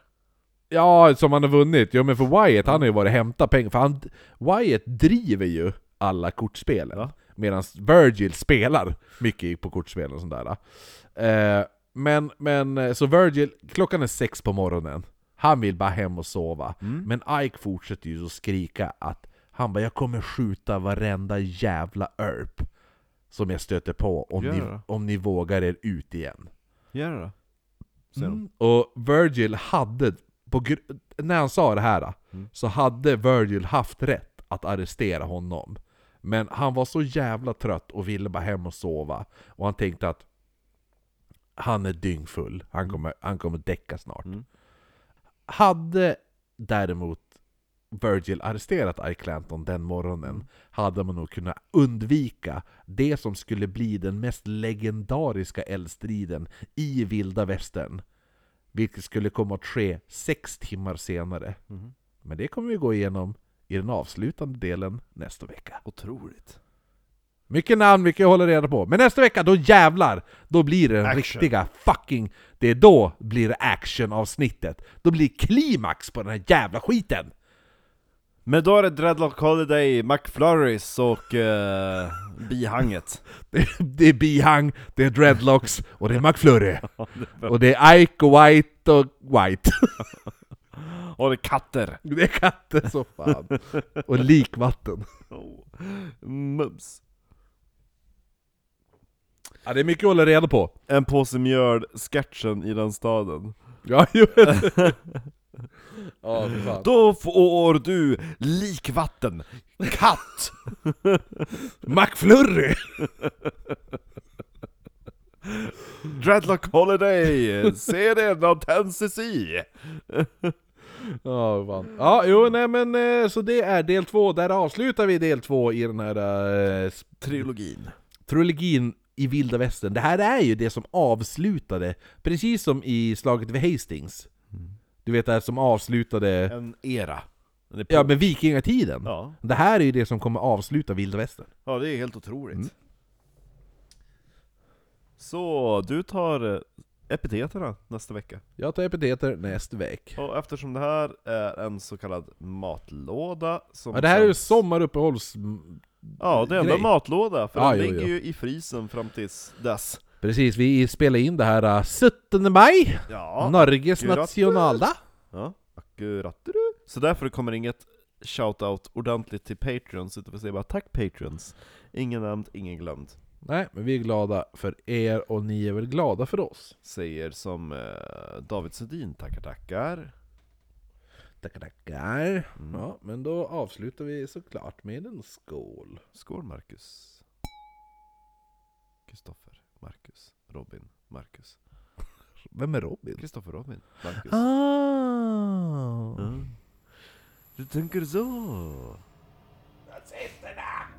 Speaker 1: Ja, som han har vunnit. Jo men för Wyatt, han har ju varit och hämtat pengar. För han, Wyatt driver ju alla kortspelen.
Speaker 2: Ja.
Speaker 1: Medan Virgil spelar mycket på kortspel och sånt där. Eh, men, men, eh, så Virgil, klockan är sex på morgonen. Han vill bara hem och sova.
Speaker 2: Mm.
Speaker 1: Men Ike fortsätter ju att skrika att han bara 'Jag kommer skjuta varenda jävla örp' Som jag stöter på om,
Speaker 2: Gör
Speaker 1: ni,
Speaker 2: det.
Speaker 1: om ni vågar er ut igen.
Speaker 2: Gör det då. Säger de.
Speaker 1: Mm. Och Virgil hade, på gr- när han sa det här,
Speaker 2: Mm.
Speaker 1: så hade Virgil haft rätt att arrestera honom. Men han var så jävla trött och ville bara hem och sova. Och han tänkte att han är dyngfull, han kommer, han kommer däcka snart.
Speaker 2: Mm.
Speaker 1: Hade däremot Virgil arresterat Ike Clanton den morgonen
Speaker 2: Mm.
Speaker 1: hade man nog kunnat undvika det som skulle bli den mest legendariska eldstriden i vilda västern. Vilket skulle komma att ske sex timmar senare.
Speaker 2: Mhm.
Speaker 1: Men det kommer vi gå igenom i den avslutande delen nästa vecka.
Speaker 2: Otroligt.
Speaker 1: Mycket namn, mycket att hålla reda på. Men nästa vecka, då jävlar! Då blir det den
Speaker 2: Action.
Speaker 1: riktiga fucking... Det är då blir det action-avsnittet. Då blir det klimax på den här jävla skiten!
Speaker 2: Men då är det Dreadlock Holiday, McFlurries och uh, bihanget. [laughs]
Speaker 1: Det, det är bihang, det är dreadlocks och det är McFlurry. [laughs] Och det är Ike och White och White. [laughs]
Speaker 2: Och det är katter.
Speaker 1: Det är katter så fan. Och likvatten.
Speaker 2: Oh. Mums.
Speaker 1: Ja, det är mycket att hålla reda på.
Speaker 2: En påse mjöl-sketchen i den staden.
Speaker 1: Ja, jo. [laughs] Ja, fan.
Speaker 2: Då får du likvatten, katt! [laughs]
Speaker 1: McFlurry!
Speaker 2: Dreadlock Holiday, serien av Tennessee! [laughs]
Speaker 1: Ja, fan. Ja, jo, nej men eh, så det är del två, där avslutar vi del två i den här eh,
Speaker 2: Trilogin.
Speaker 1: trilogin i vilda västern. Det här är ju det som avslutade, precis som i slaget vid Hastings. Du vet det här som avslutade,
Speaker 2: En era. På-
Speaker 1: ja men vikingatiden.
Speaker 2: ja.
Speaker 1: Det här är ju det som kommer avsluta vilda västern.
Speaker 2: ja, det är helt otroligt.
Speaker 1: Mm.
Speaker 2: Så, du tar eh, epiteterna nästa vecka.
Speaker 1: Jag tar epiteter nästa vecka.
Speaker 2: Och eftersom det här är en så kallad matlåda som
Speaker 1: Ja, det här är ju sommaruppehålls...
Speaker 2: Ja, det är ändå en matlåda, för
Speaker 1: Ja,
Speaker 2: den
Speaker 1: jo,
Speaker 2: ligger
Speaker 1: jo.
Speaker 2: ju i frysen fram tills dess.
Speaker 1: Precis, vi spelar in det här uh, 17 maj,
Speaker 2: Ja,
Speaker 1: Norges
Speaker 2: akkurat.
Speaker 1: nationaldag.
Speaker 2: ja akkurat. du. Så därför kommer inget shout-out ordentligt till Patreons, utan vi säger bara tack Patreons. Ingen nämnd, ingen glömd.
Speaker 1: Nej, men vi är glada för er och ni är väl glada för oss.
Speaker 2: Säger som eh, David Sundin, tackar tackar.
Speaker 1: Tackar tackar.
Speaker 2: Mm.
Speaker 1: Ja, men då avslutar vi såklart med en skål.
Speaker 2: Skål Marcus. Kristoffer, Marcus, Robin, Marcus. [laughs]
Speaker 1: Ben is Robin.
Speaker 2: Christopher Robin, Marcus.
Speaker 1: Ah.
Speaker 2: Huh? De dunker zo.
Speaker 1: Dat is de naam.